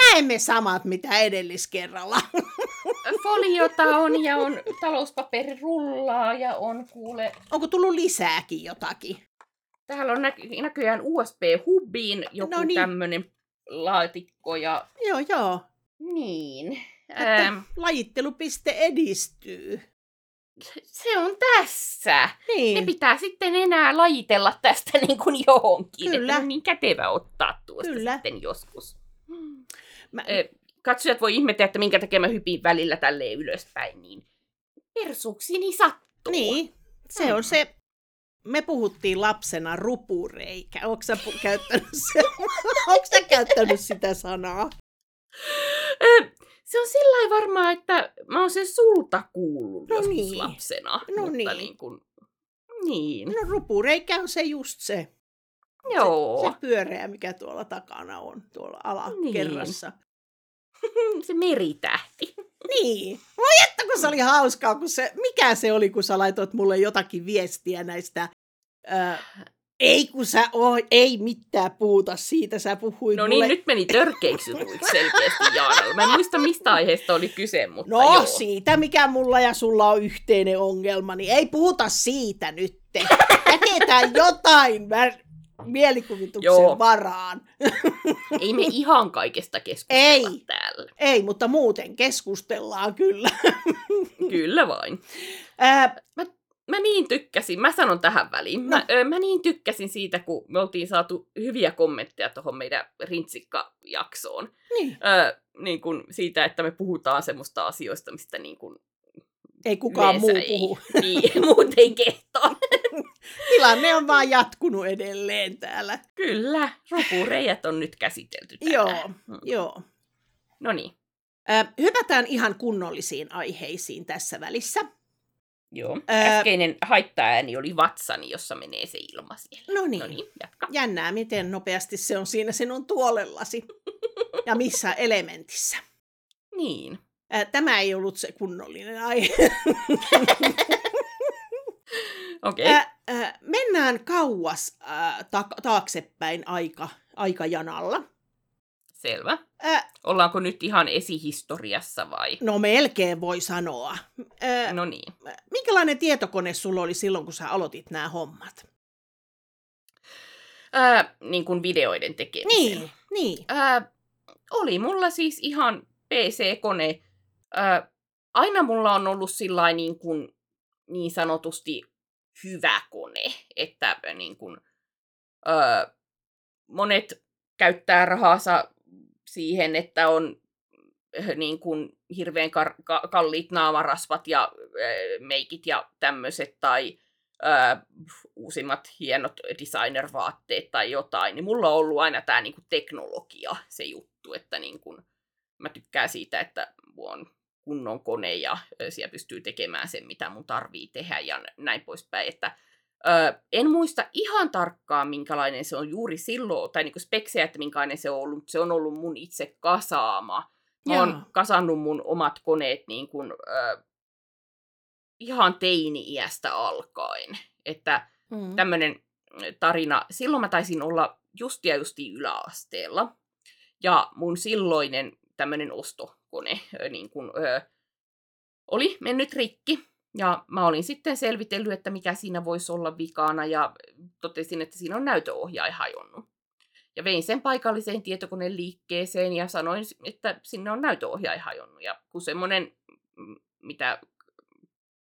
Näemme samat, mitä edelliskerralla. Foliota on ja on talouspaperi rullaa ja on kuule... Onko tullut lisääkin jotakin? Täällä on näky- näköjään USB-hubiin joku No niin. niin. Tämmönen laatikko ja Joo, joo. niin. Että Ähm, lajittelupiste edistyy. se on tässä. Ne Niin, pitää sitten enää lajitella tästä niin kuin johonkin. Kyllä. Että on niin kätevä ottaa tuosta Kyllä. sitten joskus. mä, Katsojat voi ihmetellä, että minkä takia mä hypin välillä tälleen ylöspäin, niin persuuksini sattuu. niin, se on Mm. se, me puhuttiin lapsena rupureikä. Onko sä pu- käyttänyt, se, sä käyttänyt sitä sanaa? Se on sillä varmaan, että mä oon sen sulta kuullut No joskus niin. lapsena. No mutta niin. niin kuin, niin. No rupureikä on se just se, Joo. se pyöreä, mikä tuolla takana on, tuolla alakerrassa. se meritähti. Niin. Voi että kun se oli hauskaa, kun se, mikä se oli, kun sä laitoit mulle jotakin viestiä näistä, ei kun sä oo, ei mitään puhuta siitä, sä puhuit No mulle. niin, nyt meni törkeiksi jutuiksi selkeästi Jaanalla. Mä en muista, mistä aiheesta oli kyse, mutta No joo. siitä, mikä mulla ja sulla on yhteinen ongelma, niin ei puhuta siitä nyt. Jätetään jotain mä- mielikuvituksen Joo. varaan. Ei me ihan kaikesta keskustella Ei. täällä. Ei, mutta muuten keskustellaan kyllä. Kyllä vain. Ää, Mä niin tykkäsin, mä sanon tähän väliin, mä, No. ö, mä niin tykkäsin siitä, kun me oltiin saatu hyviä kommentteja tuohon meidän rintsikka-jaksoon. niin, Ö, niin kun siitä, että me puhutaan semmoista asioista, mistä niin kun ei kukaan muu ei, puhu. Niin, muut ei kehtaa. Tilanne on vaan jatkunut edelleen täällä. Kyllä, rupureijät on nyt käsitelty tänään. Joo, Mm. joo. No niin, Ää, hypätään ihan kunnollisiin aiheisiin tässä välissä. Joo. Ää- Äskeinen haittaääni oli vatsani, jossa menee se ilma siellä. No niin. No niin, jatka. Jännää, miten nopeasti se on siinä sinun tuolellasi. Ja missä elementissä. Niin. Ää, Tämä ei ollut se kunnollinen aihe. Okei. Ää, mennään kauas taaksepäin aika, aikajanalla. Selvä. Ää, Ollaanko nyt ihan esihistoriassa vai? no melkein voi sanoa. Ää, No niin. Minkälainen tietokone sulla oli silloin, kun sä aloitit nämä hommat? Ää, niin kuin videoiden tekemisen. Niin, niin. Ää, oli mulla siis ihan PC-kone. Ää, aina mulla on ollut sillä niin, kuin, niin sanotusti hyvä kone, että niin kuin, ää, monet käyttää rahansa siihen, että on äh, niin kuin hirveän kar- ka- kalliit naamarasvat ja äh, meikit ja tämmöiset, tai äh, uusimmat hienot designer-vaatteet tai jotain, niin mulla on ollut aina tämä niinku teknologia se juttu, että niinku, mä tykkään siitä, että on kunnon kone ja siellä pystyy tekemään sen, mitä mun tarvii tehdä ja näin poispäin. Että, ö, en muista ihan tarkkaan, minkälainen se on juuri silloin, tai niinku speksejä, että minkälainen se on ollut, mutta se on ollut mun itse kasaama. Mä Jaa. oon kasannut mun omat koneet niin kuin, ö, ihan teini-iästä alkaen. Että Mm. tämmöinen tarina. Silloin mä taisin olla just ja justi yläasteella. Ja mun silloinen tämmöinen ostokone ö, niin kun, ö, oli mennyt rikki. Ja mä olin sitten selvitellyt, että mikä siinä voisi olla vikana ja totesin, että siinä on näytöohjaaja hajonnut. Ja vein sen paikalliseen tietokoneen liikkeeseen ja sanoin, että sinne on näytöohjaaja hajonnut. Ja kun semmoinen, mm, mitä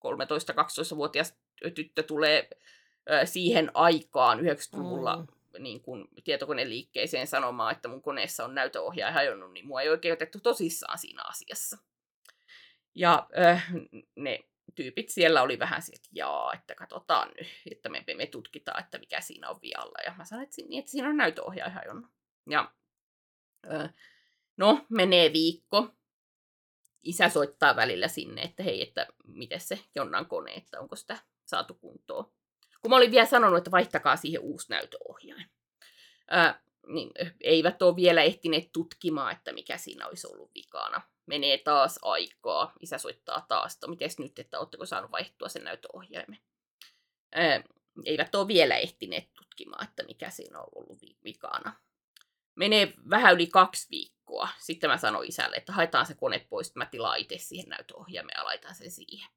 13-12-vuotias tyttö tulee siihen aikaan 90-luvulla Mm. niin kun tietokoneliikkeeseen sanomaan, että mun koneessa on näytöohjaaja hajonnut, niin mua ei oikein otettu tosissaan siinä asiassa. Ja ne tyypit siellä oli vähän sieltä, että jaa, että katsotaan nyt, että me, me tutkitaan, että mikä siinä on vialla. Ja mä sanoin, että, niin, että siinä on näytöohjaaja hajonnut. Ja ö, no, menee viikko. Isä soittaa välillä sinne, että hei, että miten se Jonnan kone, että onko sitä saatu kuntoon. Kun mä olin vielä sanonut, että vaihtakaa siihen uusi näytöohjain. Ää, niin eivät ole vielä ehtineet tutkimaan, että mikä siinä olisi ollut vikana. Menee taas aikaa. Isä soittaa taas, että miten nyt, että oletteko saanut vaihtua sen näytöohjaimen. Ää, eivät ole vielä ehtineet tutkimaan, että mikä siinä on ollut vikana. Menee vähän yli kaksi viikkoa. Sitten mä sanoin isälle, että haetaan se kone pois, että mä tilaan itse siihen näytöohjaimen ja laitan sen siihen.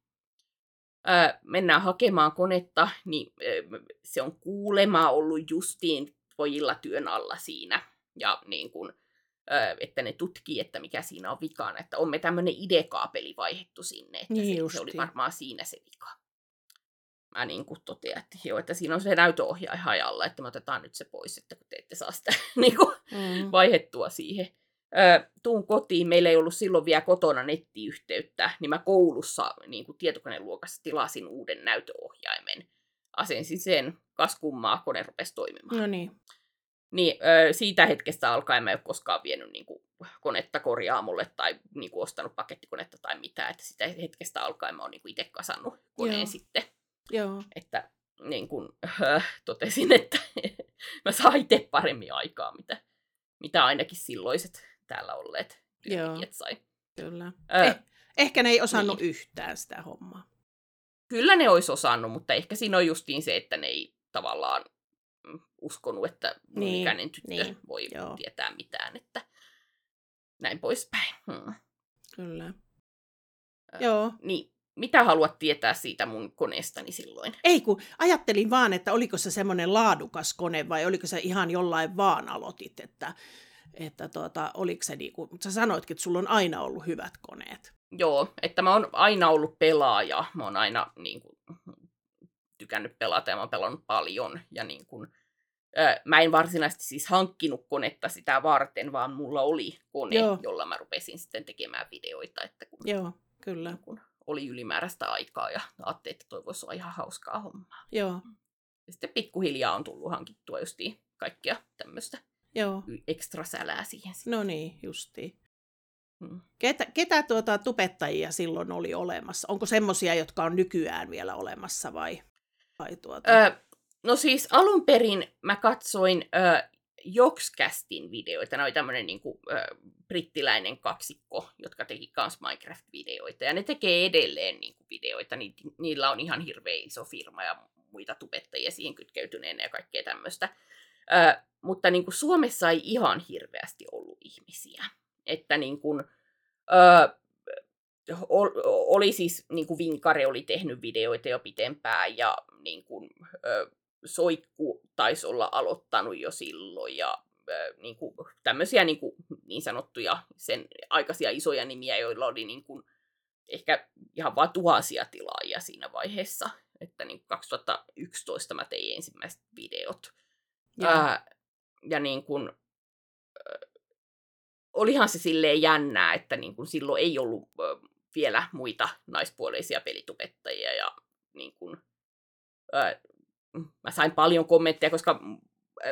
Öö, mennään hakemaan konetta, niin öö, se on kuulema ollut justiin pojilla työn alla siinä. Ja niin kun, öö, että ne tutkii, että mikä siinä on vikana. Että on me tämmöinen idekaapeli vaihettu sinne, että niin se, se oli varmaan siinä se vika mä niin kuin totean, että, joo, että siinä on se näytöohjaaja hajalla, että me otetaan nyt se pois, että kun te ette saa sitä niin kuin, mm. vaihettua siihen. Ö, tuun kotiin, meillä ei ollut silloin vielä kotona nettiyhteyttä, niin mä koulussa niin kuin tietokoneluokassa tilasin uuden näytöohjaimen. Asensin sen, kas kummaa, kone rupesi toimimaan. No niin. Niin ö, siitä hetkestä alkaen mä en ole koskaan vienyt niin kuin, konetta korjaamulle tai niin kuin, ostanut pakettikonetta tai mitään. Että sitä hetkestä alkaen mä oon niin itse kasannut koneen Joo. sitten. Joo. Että niin kuin, äh, totesin, että mä saan itse paremmin aikaa, mitä, mitä ainakin silloiset täällä olleet työntekijät sai. Kyllä. Äh, eh, ehkä ne ei osannut niin. yhtään sitä hommaa. Kyllä ne olisi osannut, mutta ehkä siinä on justiin se, että ne ei tavallaan uskonut, että niin, ikäinen tyttö niin, voi joo. tietää mitään, että näin poispäin. Hmm. Kyllä. Äh, joo. Niin, mitä haluat tietää siitä mun koneestani silloin? Ei kun ajattelin vaan, että oliko se semmoinen laadukas kone vai oliko se ihan jollain vaan aloitit, että, että tuota, oliko se niin kuin, sä sanoitkin, että sulla on aina ollut hyvät koneet. Joo, että mä oon aina ollut pelaaja, mä oon aina niin kuin, tykännyt pelata ja mä oon pelannut paljon ja niin kuin, mä en varsinaisesti siis hankkinut konetta sitä varten, vaan mulla oli kone, Joo. jolla mä rupesin sitten tekemään videoita. Että kun, Joo, kyllä. Kun oli ylimääräistä aikaa ja ajattelin, että toi voisi olla ihan hauskaa hommaa. Joo. Ja sitten pikkuhiljaa on tullut hankittua justiin kaikkea tämmöistä Joo. ekstra sälää siihen. No niin, justiin. Hmm. Ketä, ketä tuota tupettajia silloin oli olemassa? Onko semmoisia, jotka on nykyään vielä olemassa vai? vai tuota? Öö, no siis alun perin mä katsoin ö, Jokskästin videoita. Ne oli tämmöinen niin kuin, äh, brittiläinen kaksikko, jotka teki myös Minecraft-videoita. Ja ne tekee edelleen niin kuin, videoita. Ni, niillä on ihan hirveän iso firma ja muita tubettajia siihen kytkeytyneenä ja kaikkea tämmöistä. Äh, mutta niin kuin, Suomessa ei ihan hirveästi ollut ihmisiä. Että niin kuin, äh, oli siis, niin kuin Vinkare oli tehnyt videoita jo pitempään ja niin kuin, Soikku taisi olla aloittanut jo silloin ja niin kuin, tämmöisiä niin, kuin, niin sanottuja sen aikaisia isoja nimiä, joilla oli niin kuin, ehkä ihan vain tuhansia tilaajia siinä vaiheessa. Että niin 2011 mä tein ensimmäiset videot. Ja, Ää, ja niin kuin, olihan se silleen jännää, että niin kuin silloin ei ollut vielä muita naispuoleisia pelitubettajia ja niin kuin, ää, mä sain paljon kommentteja, koska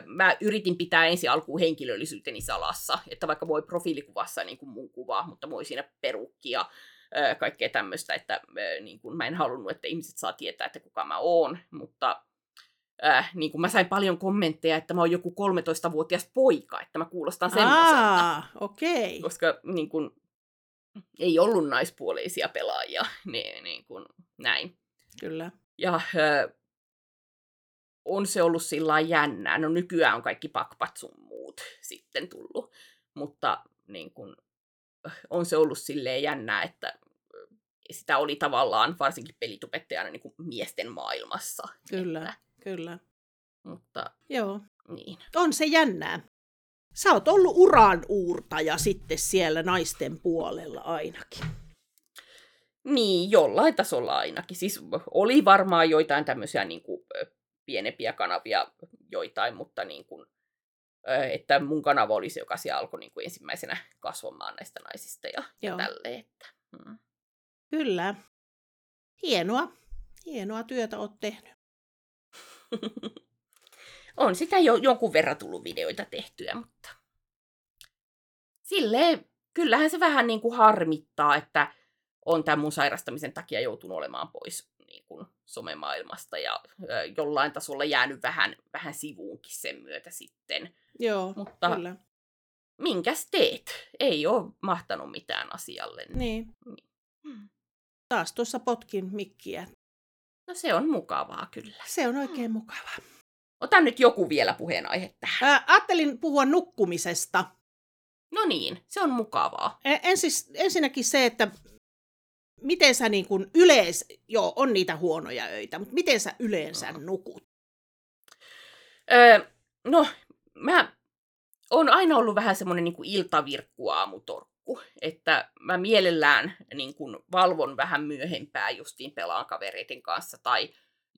mä yritin pitää ensi alkuun henkilöllisyyteni salassa, että vaikka voi profiilikuvassa niin kuin mun kuvaa, mutta voi siinä perukki ja kaikkea tämmöistä, että niin kuin, mä en halunnut, että ihmiset saa tietää, että kuka mä oon, mutta äh, niin kuin mä sain paljon kommentteja, että mä oon joku 13-vuotias poika, että mä kuulostan semmoiselta. okei. Okay. Koska niin kuin, ei ollut naispuoleisia pelaajia, niin, niin kuin, näin. Kyllä. Ja äh, on se ollut sillä jännää. No nykyään on kaikki pakpat sun muut sitten tullut, mutta niin kun, on se ollut silleen jännää, että sitä oli tavallaan varsinkin pelitubettajana niin kuin miesten maailmassa. Kyllä, että, kyllä. Mutta Joo. Niin. On se jännää. Sä oot ollut uran uurtaja sitten siellä naisten puolella ainakin. Niin, jollain tasolla ainakin. Siis oli varmaan joitain tämmöisiä niin kuin, pienempiä kanavia joitain, mutta niin kuin, että mun kanava oli se, joka siellä alkoi niin kuin ensimmäisenä kasvamaan näistä naisista ja, ja tälleen. Että, hmm. Kyllä. Hienoa. Hienoa työtä oot tehnyt. on sitä jo jonkun verran tullut videoita tehtyä, mutta silleen, kyllähän se vähän niin kuin harmittaa, että on tämän mun sairastamisen takia joutunut olemaan pois niin kuin somemaailmasta ja ö, jollain tasolla jäänyt vähän, vähän sivuunkin sen myötä sitten. Joo, Mutta kyllä. minkäs teet? Ei ole mahtanut mitään asialle. Niin. Mm. Taas tuossa potkin mikkiä. No se on mukavaa kyllä. Se on oikein mukavaa. Ota nyt joku vielä puheenaihe tähän. Ää, ajattelin puhua nukkumisesta. No niin, se on mukavaa. Ä, Ensis, ensinnäkin se, että miten sä niin kuin yleensä, joo, on niitä huonoja öitä, mutta miten sä yleensä Mm. nukut? Öö, no, mä oon aina ollut vähän semmoinen niin iltavirkkuaamutorkku, että mä mielellään niin kuin valvon vähän myöhempää justiin pelaan kavereiden kanssa, tai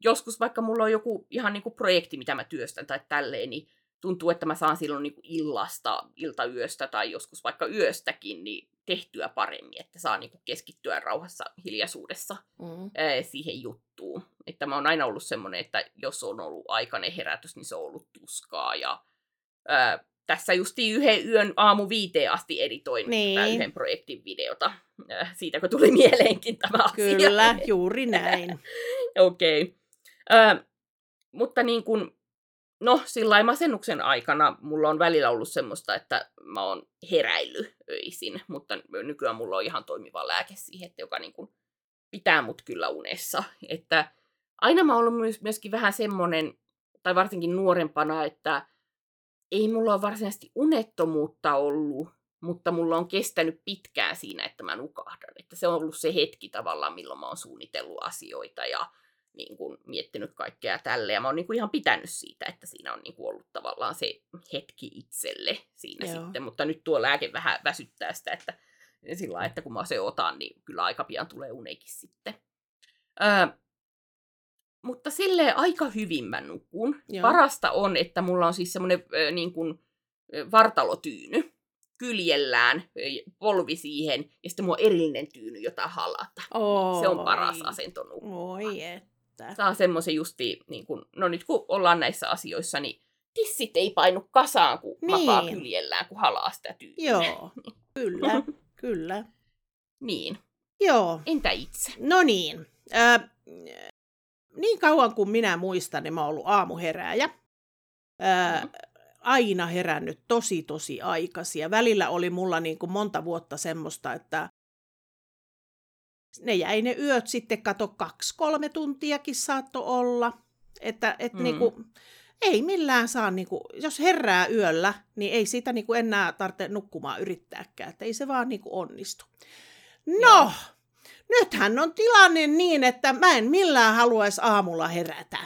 joskus vaikka mulla on joku ihan niin kuin projekti, mitä mä työstän tai tälleen, niin tuntuu, että mä saan silloin niin kuin illasta, iltayöstä tai joskus vaikka yöstäkin niin tehtyä paremmin, että saa niin kuin keskittyä rauhassa hiljaisuudessa Mm. ää, siihen juttuun. Että mä oon aina ollut semmoinen, että jos on ollut aikainen herätys, niin se on ollut tuskaa. Ja ää, tässä justiin yhden yön aamu viiteen asti editoin Niin. yhden projektin videota. Ää, siitä kun tuli mieleenkin tämä asia. Kyllä, juuri näin. Okei. Okay. Mutta niin kuin, no sillä masennuksen aikana mulla on välillä ollut semmoista, että mä oon heräillyt öisin, mutta nykyään mulla on ihan toimiva lääke siihen, että joka niin kuin pitää mut kyllä unessa. Että aina mä oon ollut myös, myöskin vähän semmonen, tai varsinkin nuorempana, että ei mulla ole varsinaisesti unettomuutta ollut, mutta mulla on kestänyt pitkään siinä, että mä nukahdan. Että se on ollut se hetki tavallaan, milloin mä oon suunnitellut asioita ja niin kuin, miettinyt kaikkea tälle. Ja mä oon niin kuin, ihan pitänyt siitä, että siinä on niin kuin, ollut tavallaan se hetki itselle siinä Joo. sitten. Mutta nyt tuo lääke vähän väsyttää sitä, että sillä lailla, että kun mä se otan, niin kyllä aika pian tulee unekin sitten. Öö, mutta silleen aika hyvin mä nukun. Joo. Parasta on, että mulla on siis semmoinen niin kuin, vartalotyyny kyljellään, polvi siihen, ja sitten mulla on erillinen tyyny, jota halata. Se on paras Oi. asento nukkua. Oi että. Saa semmoisen justi, niin kun, no nyt kun ollaan näissä asioissa, niin tissit ei painu kasaan, kun niin. makaa kyljellään, kun halaa sitä tyynyä. Joo, kyllä, kyllä. Niin, Joo, entä itse? no niin. Ö, niin kauan kuin minä muistan, niin mä oon ollut aamuherääjä. Ö, Mhm. aina herännyt tosi, tosi aikaisin. Ja välillä oli mulla niin kuin monta vuotta semmoista, että ne jäi ne yöt sitten, kato, kaksi-kolme tuntiakin saatto olla. Että et Mm. niinku, ei millään saa, niinku, jos herää yöllä, niin ei siitä niinku enää tarvitse nukkumaan yrittääkään. Että ei se vaan niinku onnistu. No, Joo. nythän on tilanne niin, että mä en millään haluaisi aamulla herätä.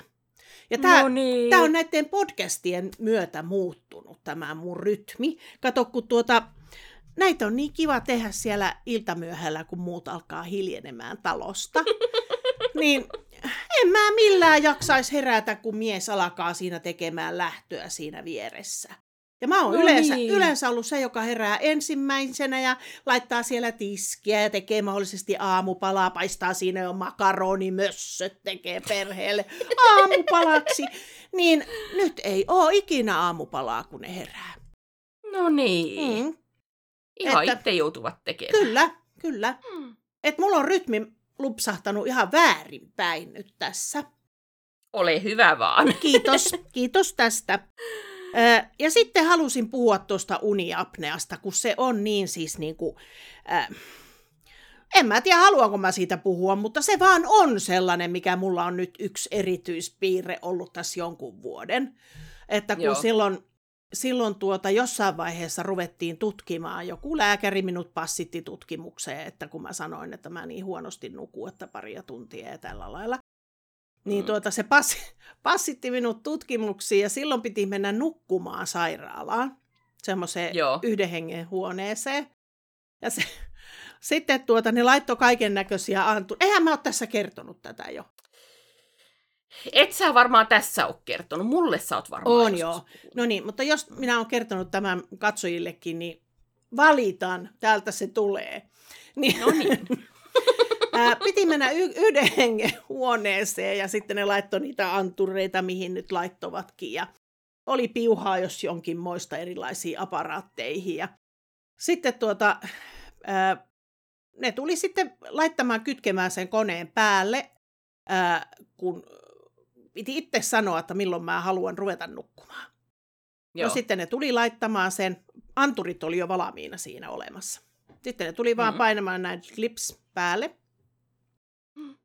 Ja tää, no niin. Tämä on näiden podcastien myötä muuttunut, tämä mun rytmi. Kato, kun tuota, näitä on niin kiva tehdä siellä iltamyöhällä, kun muut alkaa hiljenemään talosta. niin en mä millään jaksaisi herätä, kun mies alkaa siinä tekemään lähtöä siinä vieressä. Ja mä oon No yleensä, niin. yleensä ollut se, joka herää ensimmäisenä ja laittaa siellä tiskiä ja tekee mahdollisesti aamupalaa, paistaa siinä jo makaronimössöt, tekee perheelle aamupalaksi. Niin nyt ei oo ikinä aamupalaa, kun ne herää. No niin. Mm, Ihan Että- itse joutuvat tekemään. kyllä, kyllä. Mm. Et mulla on rytmi lupsahtanut ihan väärinpäin nyt tässä. Ole hyvä vaan. Kiitos, kiitos tästä. Ö, Ja sitten halusin puhua tuosta uniapneasta, kun se on niin siis niin kuin, äh, en mä tiedä haluanko mä siitä puhua, mutta se vaan on sellainen, mikä mulla on nyt yksi erityispiirre ollut tässä jonkun vuoden. Että kun Joo. silloin, silloin tuota jossain vaiheessa ruvettiin tutkimaan, joku lääkäri minut passitti tutkimukseen, että kun mä sanoin, että mä niin huonosti nukun, että paria tuntia ja tällä lailla, niin Mm. tuota, se passi, passitti minut tutkimuksiin ja silloin piti mennä nukkumaan sairaalaan, semmoiseen yhden hengen huoneeseen. Ja se, sitten tuota, ne laittoi kaiken näköisiä antu. Eihän mä ole tässä kertonut tätä jo. Et sä varmaan tässä ole kertonut. Mulle sä oot varmaan On joo. No niin, mutta jos minä olen kertonut tämän katsojillekin, niin valitan, täältä se tulee. Niin, No niin. piti mennä y- yhden hengen huoneeseen ja sitten ne laittoi niitä antureita, mihin nyt laittovatkin. Ja oli piuhaa jos jonkin moista erilaisiin aparaatteihin. Ja sitten tuota, ää, ne tuli sitten laittamaan kytkemään sen koneen päälle. ää, kun piti itse sanoa, että milloin mä haluan ruveta nukkumaan. Joo. No sitten ne tuli laittamaan sen, anturit oli jo valmiina siinä olemassa. Sitten ne tuli vaan mm-hmm. painamaan näin clips päälle.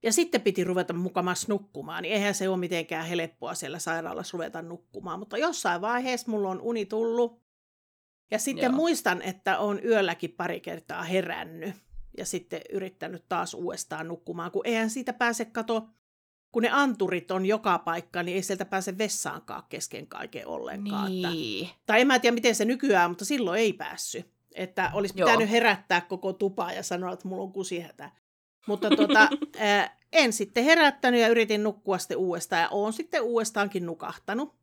Ja sitten piti ruveta mukamas nukkumaan, niin eihän se ole mitenkään helppoa siellä sairaalassa ruveta nukkumaan. Mutta jossain vaiheessa mulla on uni tullut. Ja sitten Joo. muistan, että on yölläkin pari kertaa herännyt ja sitten yrittänyt taas uudestaan nukkumaan, kun eihän siitä pääse kato, kun ne anturit on joka paikka, niin ei sieltä pääse vessaankaan kesken kaiken ollenkaan. Niin. Että, tai en mä tiedä, miten se nykyään, mutta silloin ei päässyt. Että olisi pitänyt Joo. herättää koko tupaa ja sanoa, että mulla on kusihätä. Mutta tota, ää, en sitten herättänyt ja yritin nukkua sitten uudestaan ja oon sitten uudestaankin nukahtanut.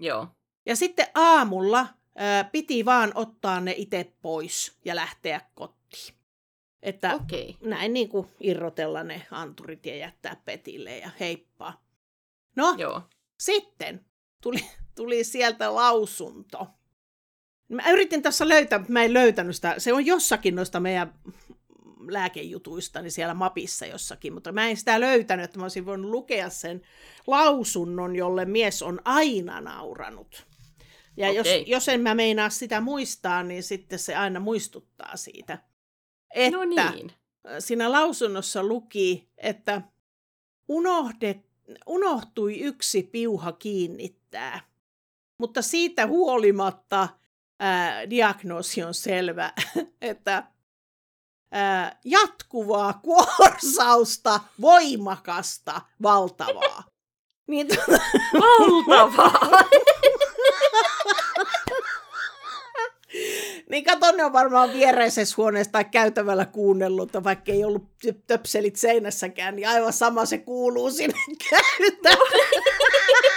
Joo. Ja sitten aamulla ää, piti vaan ottaa ne itse pois ja lähteä kotiin. Että okay. näin niin kuin irrotella ne anturit ja jättää petille ja heippaa. No, Joo. sitten tuli, tuli sieltä lausunto. Mä yritin tässä löytää, mutta mä en löytänyt sitä. Se on jossakin noista meidän lääkejutuista niin siellä mapissa jossakin, mutta mä en sitä löytänyt, että mä olisin voinut lukea sen lausunnon, jolle mies on aina nauranut. Ja okay. jos, jos en mä meinaa sitä muistaa, niin sitten se aina muistuttaa siitä. Että no niin. siinä lausunnossa luki, että unohdet, unohtui yksi piuha kiinnittää, mutta siitä huolimatta ää, diagnoosi on selvä, että ää, jatkuvaa kuorsausta, voimakasta, valtavaa. Niin, tuota... Valtavaa! niin kato, ne on varmaan viereisessä huoneessa tai käytävällä kuunnellut, vaikka ei ollut töpselit seinässäkään, niin aivan sama se kuuluu sinne käytävälle.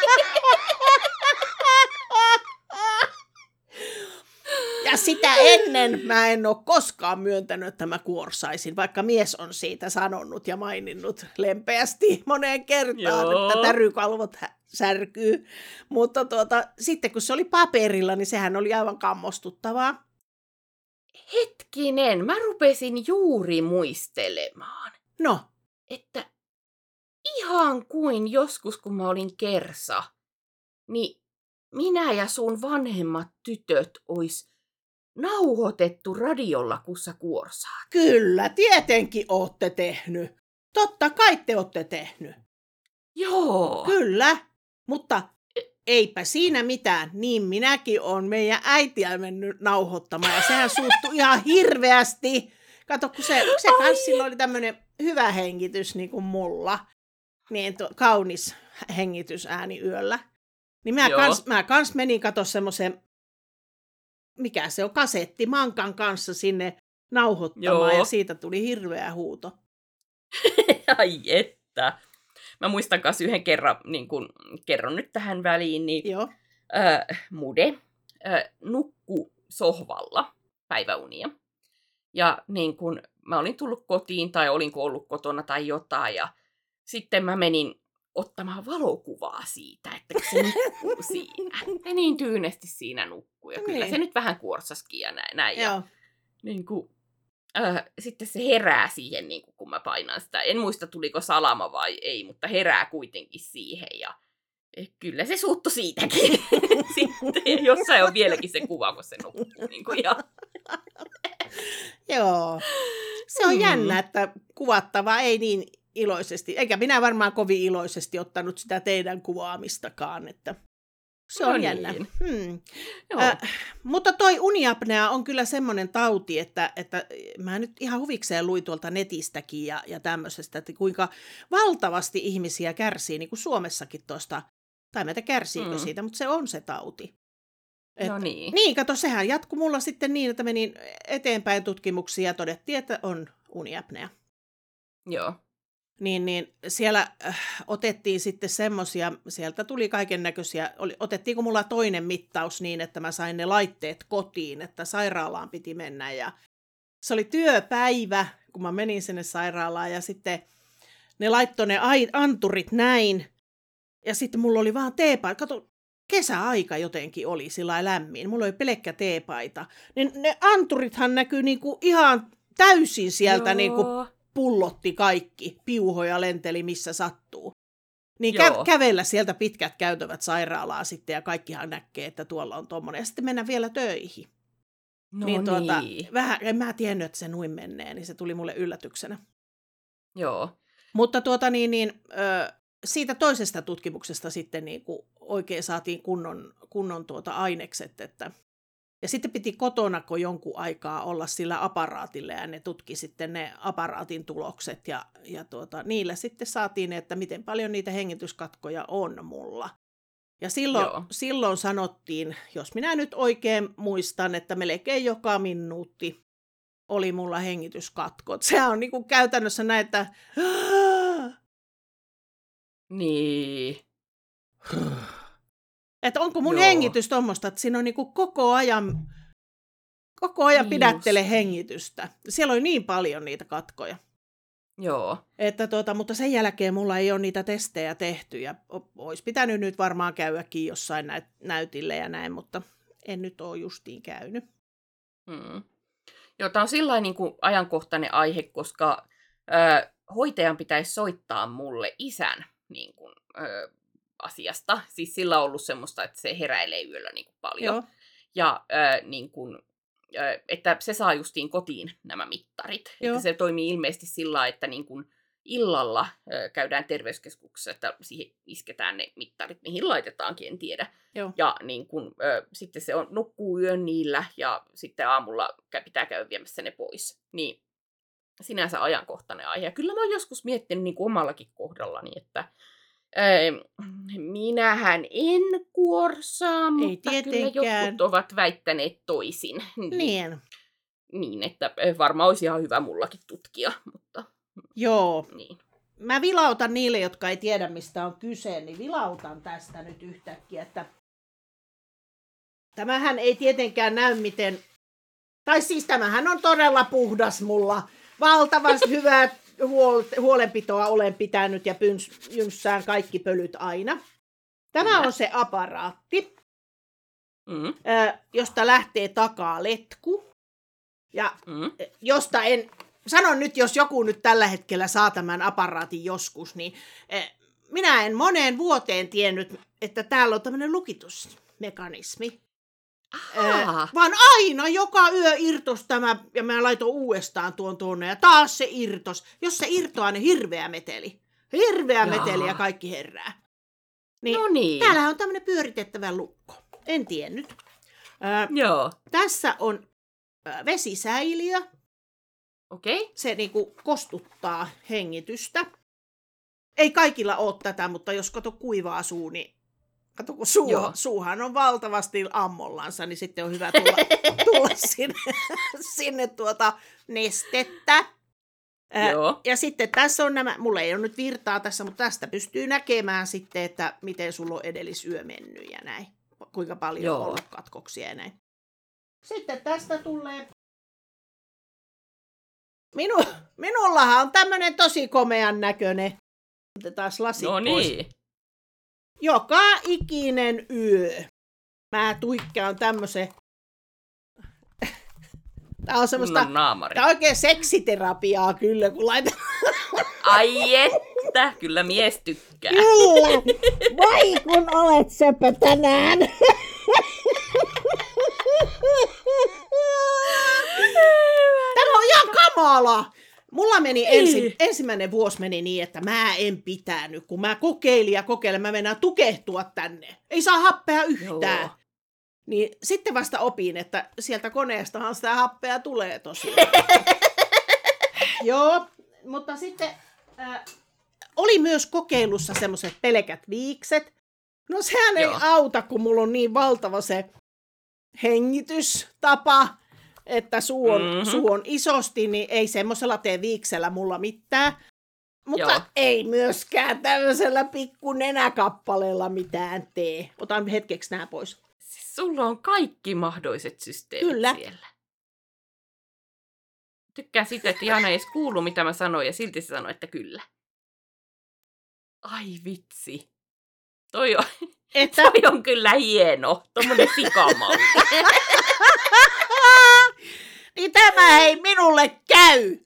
Ja sitä ennen mä en ole koskaan myöntänyt, että mä kuorsaisin, vaikka mies on siitä sanonut ja maininnut lempeästi moneen kertaan, Joo. että tärykalvot särkyy. Mutta tuota, sitten kun se oli paperilla, niin sehän oli aivan kammostuttavaa. Hetkinen, mä rupesin juuri muistelemaan. No? Että ihan kuin joskus, kun mä olin kersa, niin minä ja sun vanhemmat tytöt ois nauhoitettu sä kuorsaat. Kyllä, tietenkin ootte tehnyt. Totta kai te ootte tehnyt. Joo. Kyllä, mutta eipä siinä mitään. Niin minäkin on meidän äitiä mennyt nauhoittamaan ja sehän suuttui ihan hirveästi. Kato, kun se, se kans silloin oli tämmöinen hyvä hengitys niin kuin mulla. Niin tuo, kaunis hengitysääni yöllä. Niin mä, kans, mä kans menin kato semmoisen mikä se on, kasetti mankan kanssa sinne nauhoittamaan Joo. ja siitä tuli hirveä huuto. Ai että. Mä muistan myös yhden kerran, niin kun, kerron nyt tähän väliin, niin Joo. Äh, Mude äh, nukku sohvalla päiväunia. Ja niin kun mä olin tullut kotiin tai olinko ollut kotona tai jotain ja sitten mä menin ottamaan valokuvaa siitä, että se nukkuu siinä. Ne niin tyynesti siinä nukkuu. Ja kyllä niin. se nyt vähän kuorsaskin ja näin. näin. Ja, niin kuin, äh, sitten se herää siihen, niin kuin, kun mä painan sitä. En muista, tuliko salama vai ei, mutta herää kuitenkin siihen. Ja eh, kyllä se suuttu siitäkin. sitten, jossain on vieläkin se kuva, kun se nukkuu. Niin kuin, ja... Joo. Se on mm. jännä, että kuvattava ei niin iloisesti, eikä minä varmaan kovin iloisesti ottanut sitä teidän kuvaamistakaan, että se on no jännä. Niin. Hmm. Äh, mutta toi uniapnea on kyllä semmoinen tauti, että, että mä nyt ihan huvikseen luin tuolta netistäkin ja, ja tämmöisestä, että kuinka valtavasti ihmisiä kärsii, niin kuin Suomessakin tuosta, tai meitä kärsiikö mm. siitä, mutta se on se tauti. Et, no niin. Niin, kato, sehän jatkuu mulla sitten niin, että menin eteenpäin tutkimuksiin ja todettiin, että on uniapnea. Joo niin, niin siellä äh, otettiin sitten semmoisia, sieltä tuli kaiken näköisiä, otettiinko mulla toinen mittaus niin, että mä sain ne laitteet kotiin, että sairaalaan piti mennä. Ja se oli työpäivä, kun mä menin sinne sairaalaan ja sitten ne laittoi ne anturit näin. Ja sitten mulla oli vaan teepaita, kato, kesäaika jotenkin oli sillä lämmin, mulla oli pelkkä teepaita, niin ne anturithan näkyy niinku ihan täysin sieltä niinku pullotti kaikki, piuhoja lenteli missä sattuu. Niin Joo. kä- kävellä sieltä pitkät käytävät sairaalaa sitten ja kaikkihan näkee, että tuolla on tommonen. Ja sitten mennä vielä töihin. No niin, tuota, niin. vähän, en mä tiennyt, että se noin menee, niin se tuli mulle yllätyksenä. Joo. Mutta tuota niin, niin ö, siitä toisesta tutkimuksesta sitten niin kuin oikein saatiin kunnon, kunnon tuota ainekset, että ja sitten piti kotona kun jonkun aikaa olla sillä aparaatilla ja ne tutki sitten ne aparaatin tulokset ja, ja tuota, niillä sitten saatiin, että miten paljon niitä hengityskatkoja on mulla. Ja silloin, Joo. silloin sanottiin, jos minä nyt oikein muistan, että melkein joka minuutti oli mulla hengityskatkot. Se on niin kuin käytännössä näitä... Niin. Että onko mun Joo. hengitys tuommoista, että siinä on niin kuin koko ajan, koko ajan Niin pidättele just. hengitystä. Siellä oli niin paljon niitä katkoja. Joo. Että tuota, mutta sen jälkeen mulla ei ole niitä testejä tehty ja olisi pitänyt nyt varmaan käydäkin jossain näyt- näytille ja näin, mutta en nyt ole justiin käynyt. Mm. Joo, tämä on sillä niin kuin ajankohtainen aihe, koska ö, hoitajan pitäisi soittaa mulle isän niin kuin, ö, asiasta. Siis sillä on ollut semmoista, että se heräilee yöllä niin kuin paljon. Joo. Ja ö, niin kuin, ö, että se saa justiin kotiin nämä mittarit. Joo. Että se toimii ilmeisesti sillä että niin kuin illalla ö, käydään terveyskeskuksessa, että siihen isketään ne mittarit, mihin laitetaankin, en tiedä. Joo. Ja niin kun, ö, sitten se on, nukkuu yön niillä ja sitten aamulla pitää käydä viemässä ne pois. Niin sinänsä ajankohtainen aihe. Ja kyllä mä oon joskus miettinyt niin kuin omallakin kohdallani, että minähän en kuorsaa, mutta kyllä tietenkään. jotkut ovat väittäneet toisin. Niin. Niin, että ö, varmaan olisi ihan hyvä mullakin tutkia, mutta Joo. niin. Mä vilautan niille, jotka ei tiedä, mistä on kyse, niin vilautan tästä nyt yhtäkkiä, että tämähän ei tietenkään näy miten, tai siis tämähän on todella puhdas mulla. Valtavasti hyvää huol- huolenpitoa olen pitänyt ja pyns- jynssään kaikki pölyt aina. Tämä on se aparaatti, Mm, josta lähtee takaa letku. Ja mm, josta en, sanon nyt, jos joku nyt tällä hetkellä saa tämän aparaatin joskus, niin minä en moneen vuoteen tiennyt, että täällä on tämmöinen lukitusmekanismi. Ahaa. Eh, vaan aina joka yö irtos tämä, ja mä laitoin uudestaan tuon tuonne, ja taas se irtos. Jos se irtoaa, niin hirveä meteli. Hirveä Jaa. meteli ja kaikki herää. Niin, no niin. Täällähän on tämmöinen pyöritettävä lukko. En tiennyt. Ö, Joo. tässä on ö, vesisäiliö, Okei. Okay. se niinku kostuttaa hengitystä. Ei kaikilla ole tätä, mutta jos kato kuivaa suu, niin kato kun suu, Joo. suuhan on valtavasti ammollansa, niin sitten on hyvä tulla, tulla sinne, sinne tuota nestettä. Joo. ja sitten tässä on nämä, mulla ei ole nyt virtaa tässä, mutta tästä pystyy näkemään sitten, että miten sulla on edellisyö mennyt ja näin. Kuinka paljon Joo. on ollut katkoksia ja näin. Sitten tästä tulee... Minu, minullahan on tämmönen tosi komean näköinen. Otetaan lasit No pois. Joka ikinen yö. Mä tuikkaan tämmösen... Tää on semmoista... Naamari. Tää on oikein seksiterapiaa kyllä, kun laitan... Ai että, kyllä mies tykkää. Kyllä! Vai kun olet söpö tänään! Tämä on ihan kamala! Mulla meni ensi, Niin. ensimmäinen vuosi meni niin, että mä en pitänyt, kun mä kokeilin ja kokeilin, mä mennään tukehtua tänne. Ei saa happea yhtään. Joo. Niin sitten vasta opin, että sieltä koneestahan sitä happea tulee tosiaan. Joo, mutta sitten äh, oli myös kokeilussa semmoiset pelkät viikset. No sehän ei Joo. auta, kun mulla on niin valtava se hengitystapa, että suu on, Mhm. mm-hmm. suu on isosti, niin ei semmoisella tee viiksellä mulla mitään. Mutta Joo. ei myöskään tämmöisellä pikku nenäkappaleella mitään tee. Otan hetkeksi nämä pois. Siis sulla on kaikki mahdolliset systeemit Kyllä. siellä. Tykkään sitä, että Jana ei edes kuulu, mitä mä sanoin, ja silti se sanoi, että kyllä. Ai vitsi. Toi on, Että toi on kyllä hieno. Tommonen sikamalli. niin tämä ei minulle käy,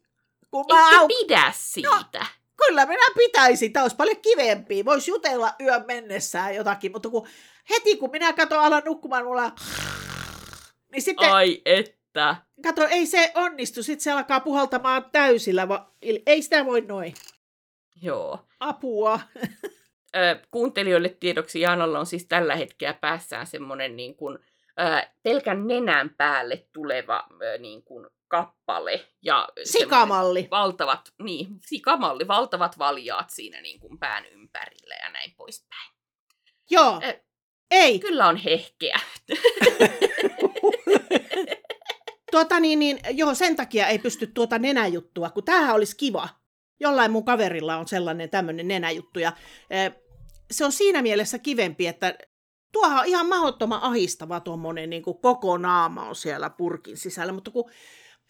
Kun mä au... pidä siitä. Kyllä minä pitäisin, tämä olisi paljon kivempi. Voisi jutella yön mennessään jotakin, mutta kun heti kun minä katson alan nukkumaan, mulla niin sitten, Ai että. kato, ei se onnistu, sitten se alkaa puhaltamaan täysillä, va... ei sitä voi noin. Joo. Apua. Ö, kuuntelijoille tiedoksi Jaanalla on siis tällä hetkellä päässään semmoinen niin kuin, pelkän nenän päälle tuleva niin kuin, kappale. Ja Sikamalli. Valtavat, niin, sikamalli, valtavat valjaat siinä niin kuin pään ympärillä ja näin poispäin. Joo. Eh, Ei. Kyllä on hehkeä. Tuota niin, niin, joo, sen takia ei pysty tuota nenäjuttua, kun tämähän olisi kiva. Jollain mun kaverilla on sellainen tämmöinen nenäjuttu, ja se on siinä mielessä kivempi, että tuohan on ihan mahdottoman ahistava tuommoinen niin kuin koko naama on siellä purkin sisällä, mutta kun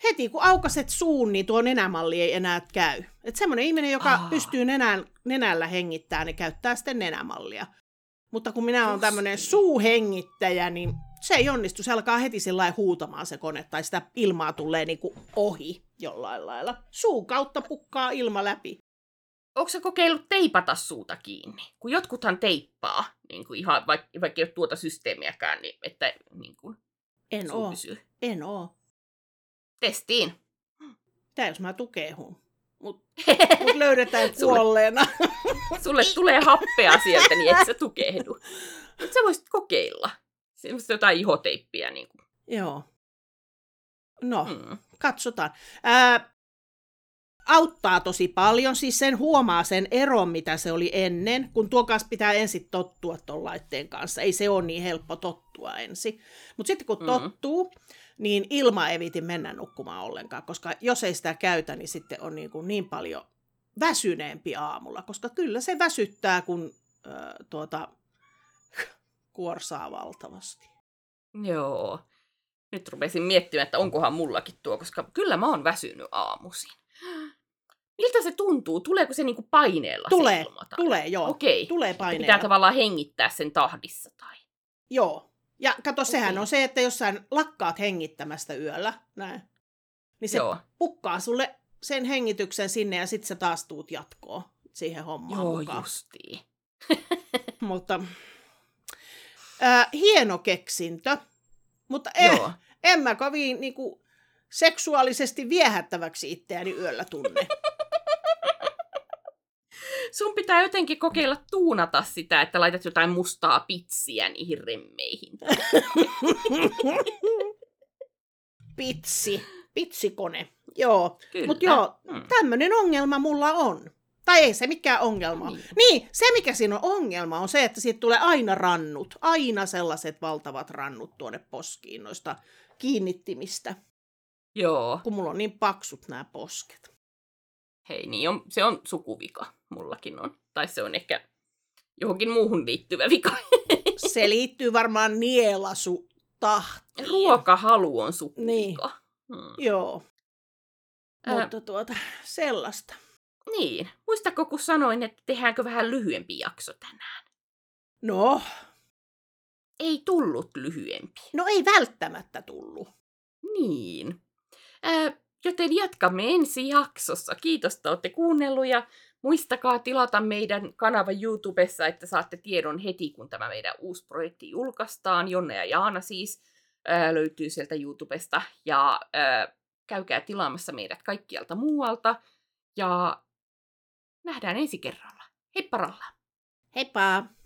heti kun aukaset suun, niin tuo nenämalli ei enää käy. Että semmoinen ihminen, joka Aa. pystyy nenän, nenällä hengittämään, niin käyttää sitten nenämallia. Mutta kun minä olen tämmöinen niin. suuhengittäjä, niin se ei onnistu. Se alkaa heti sillä huutamaan se kone, tai sitä ilmaa tulee niin kuin ohi jollain lailla. Suun kautta pukkaa ilma läpi. Onko kokeillut teipata suuta kiinni? Kun jotkuthan teippaa, niin kuin ihan, vaikka, vaikka ei ole tuota systeemiäkään, niin että niin kuin, En oo. pysyy. En oo. Testiin. Tää jos mä tukehun. Mut, mut löydetään Sulle- kuolleena. Sulle tulee happea sieltä, niin et sä tukehdu. Mutta sä voisit kokeilla. Semmoista jotain ihoteippiä. Niin kuin. Joo. No, Mm. katsotaan. Ää, auttaa tosi paljon, siis sen huomaa sen eron, mitä se oli ennen, kun tuon kanssa pitää ensin tottua tuon laitteen kanssa. Ei se ole niin helppo tottua ensin. Mutta sitten kun Mm. tottuu, niin ilma ei viiti mennä nukkumaan ollenkaan, koska jos ei sitä käytä, niin sitten on niin, kuin niin paljon väsyneempi aamulla, koska kyllä se väsyttää, kun äh, tuota, kuorsaa valtavasti. Joo. Nyt rupesin miettimään, että onkohan mullakin tuo, koska kyllä mä oon väsynyt aamuisin. Miltä se tuntuu? Tuleeko se niinku paineella Tulee, se Tulee, joo. Okei. Tulee Pitää paineella. tavallaan hengittää sen tahdissa. Tai... Joo. Ja kato, sehän Okei. on se, että jos sä lakkaat hengittämästä yöllä, näin, niin se Joo. pukkaa sulle sen hengityksen sinne ja sitten sä taas tuut jatkoon siihen hommaan Joo, mukaan. justiin. Mutta ää, hieno keksintö, mutta eh, Joo. en mä kovin niinku, seksuaalisesti viehättäväksi itseäni yöllä tunne. Sun pitää jotenkin kokeilla tuunata sitä, että laitat jotain mustaa pitsiä niihin remmeihin. Pitsi, pitsikone, joo. Mutta joo, Mm. tämmöinen ongelma mulla on. Tai ei se mikään ongelma. Niin. Niin, se mikä siinä on ongelma on se, että siitä tulee aina rannut. Aina sellaiset valtavat rannut tuonne poskiin noista kiinnittimistä, Joo. kun mulla on niin paksut nämä posket. Hei, niin on, se on sukuvika. Mullakin on. Tai se on ehkä johonkin muuhun liittyvä vika. Se liittyy varmaan nielasu tahtiin. Ruokahalu on sukuvika. Niin. Hmm. Joo. Ää. Mutta tuota, sellaista. Niin. Muistatko, kun sanoin, että tehdäänkö vähän lyhyempi jakso tänään? No, Ei tullut lyhyempi. no ei välttämättä tullut. Niin. Ää, joten jatkamme ensi jaksossa. Kiitos, että olette kuunnellut ja muistakaa tilata meidän kanava YouTubessa, että saatte tiedon heti, kun tämä meidän uusi projekti julkaistaan. Jonne ja Jaana siis ää, löytyy sieltä YouTubesta ja ää, käykää tilaamassa meidät kaikkialta muualta ja nähdään ensi kerralla. Heippa! Heippa!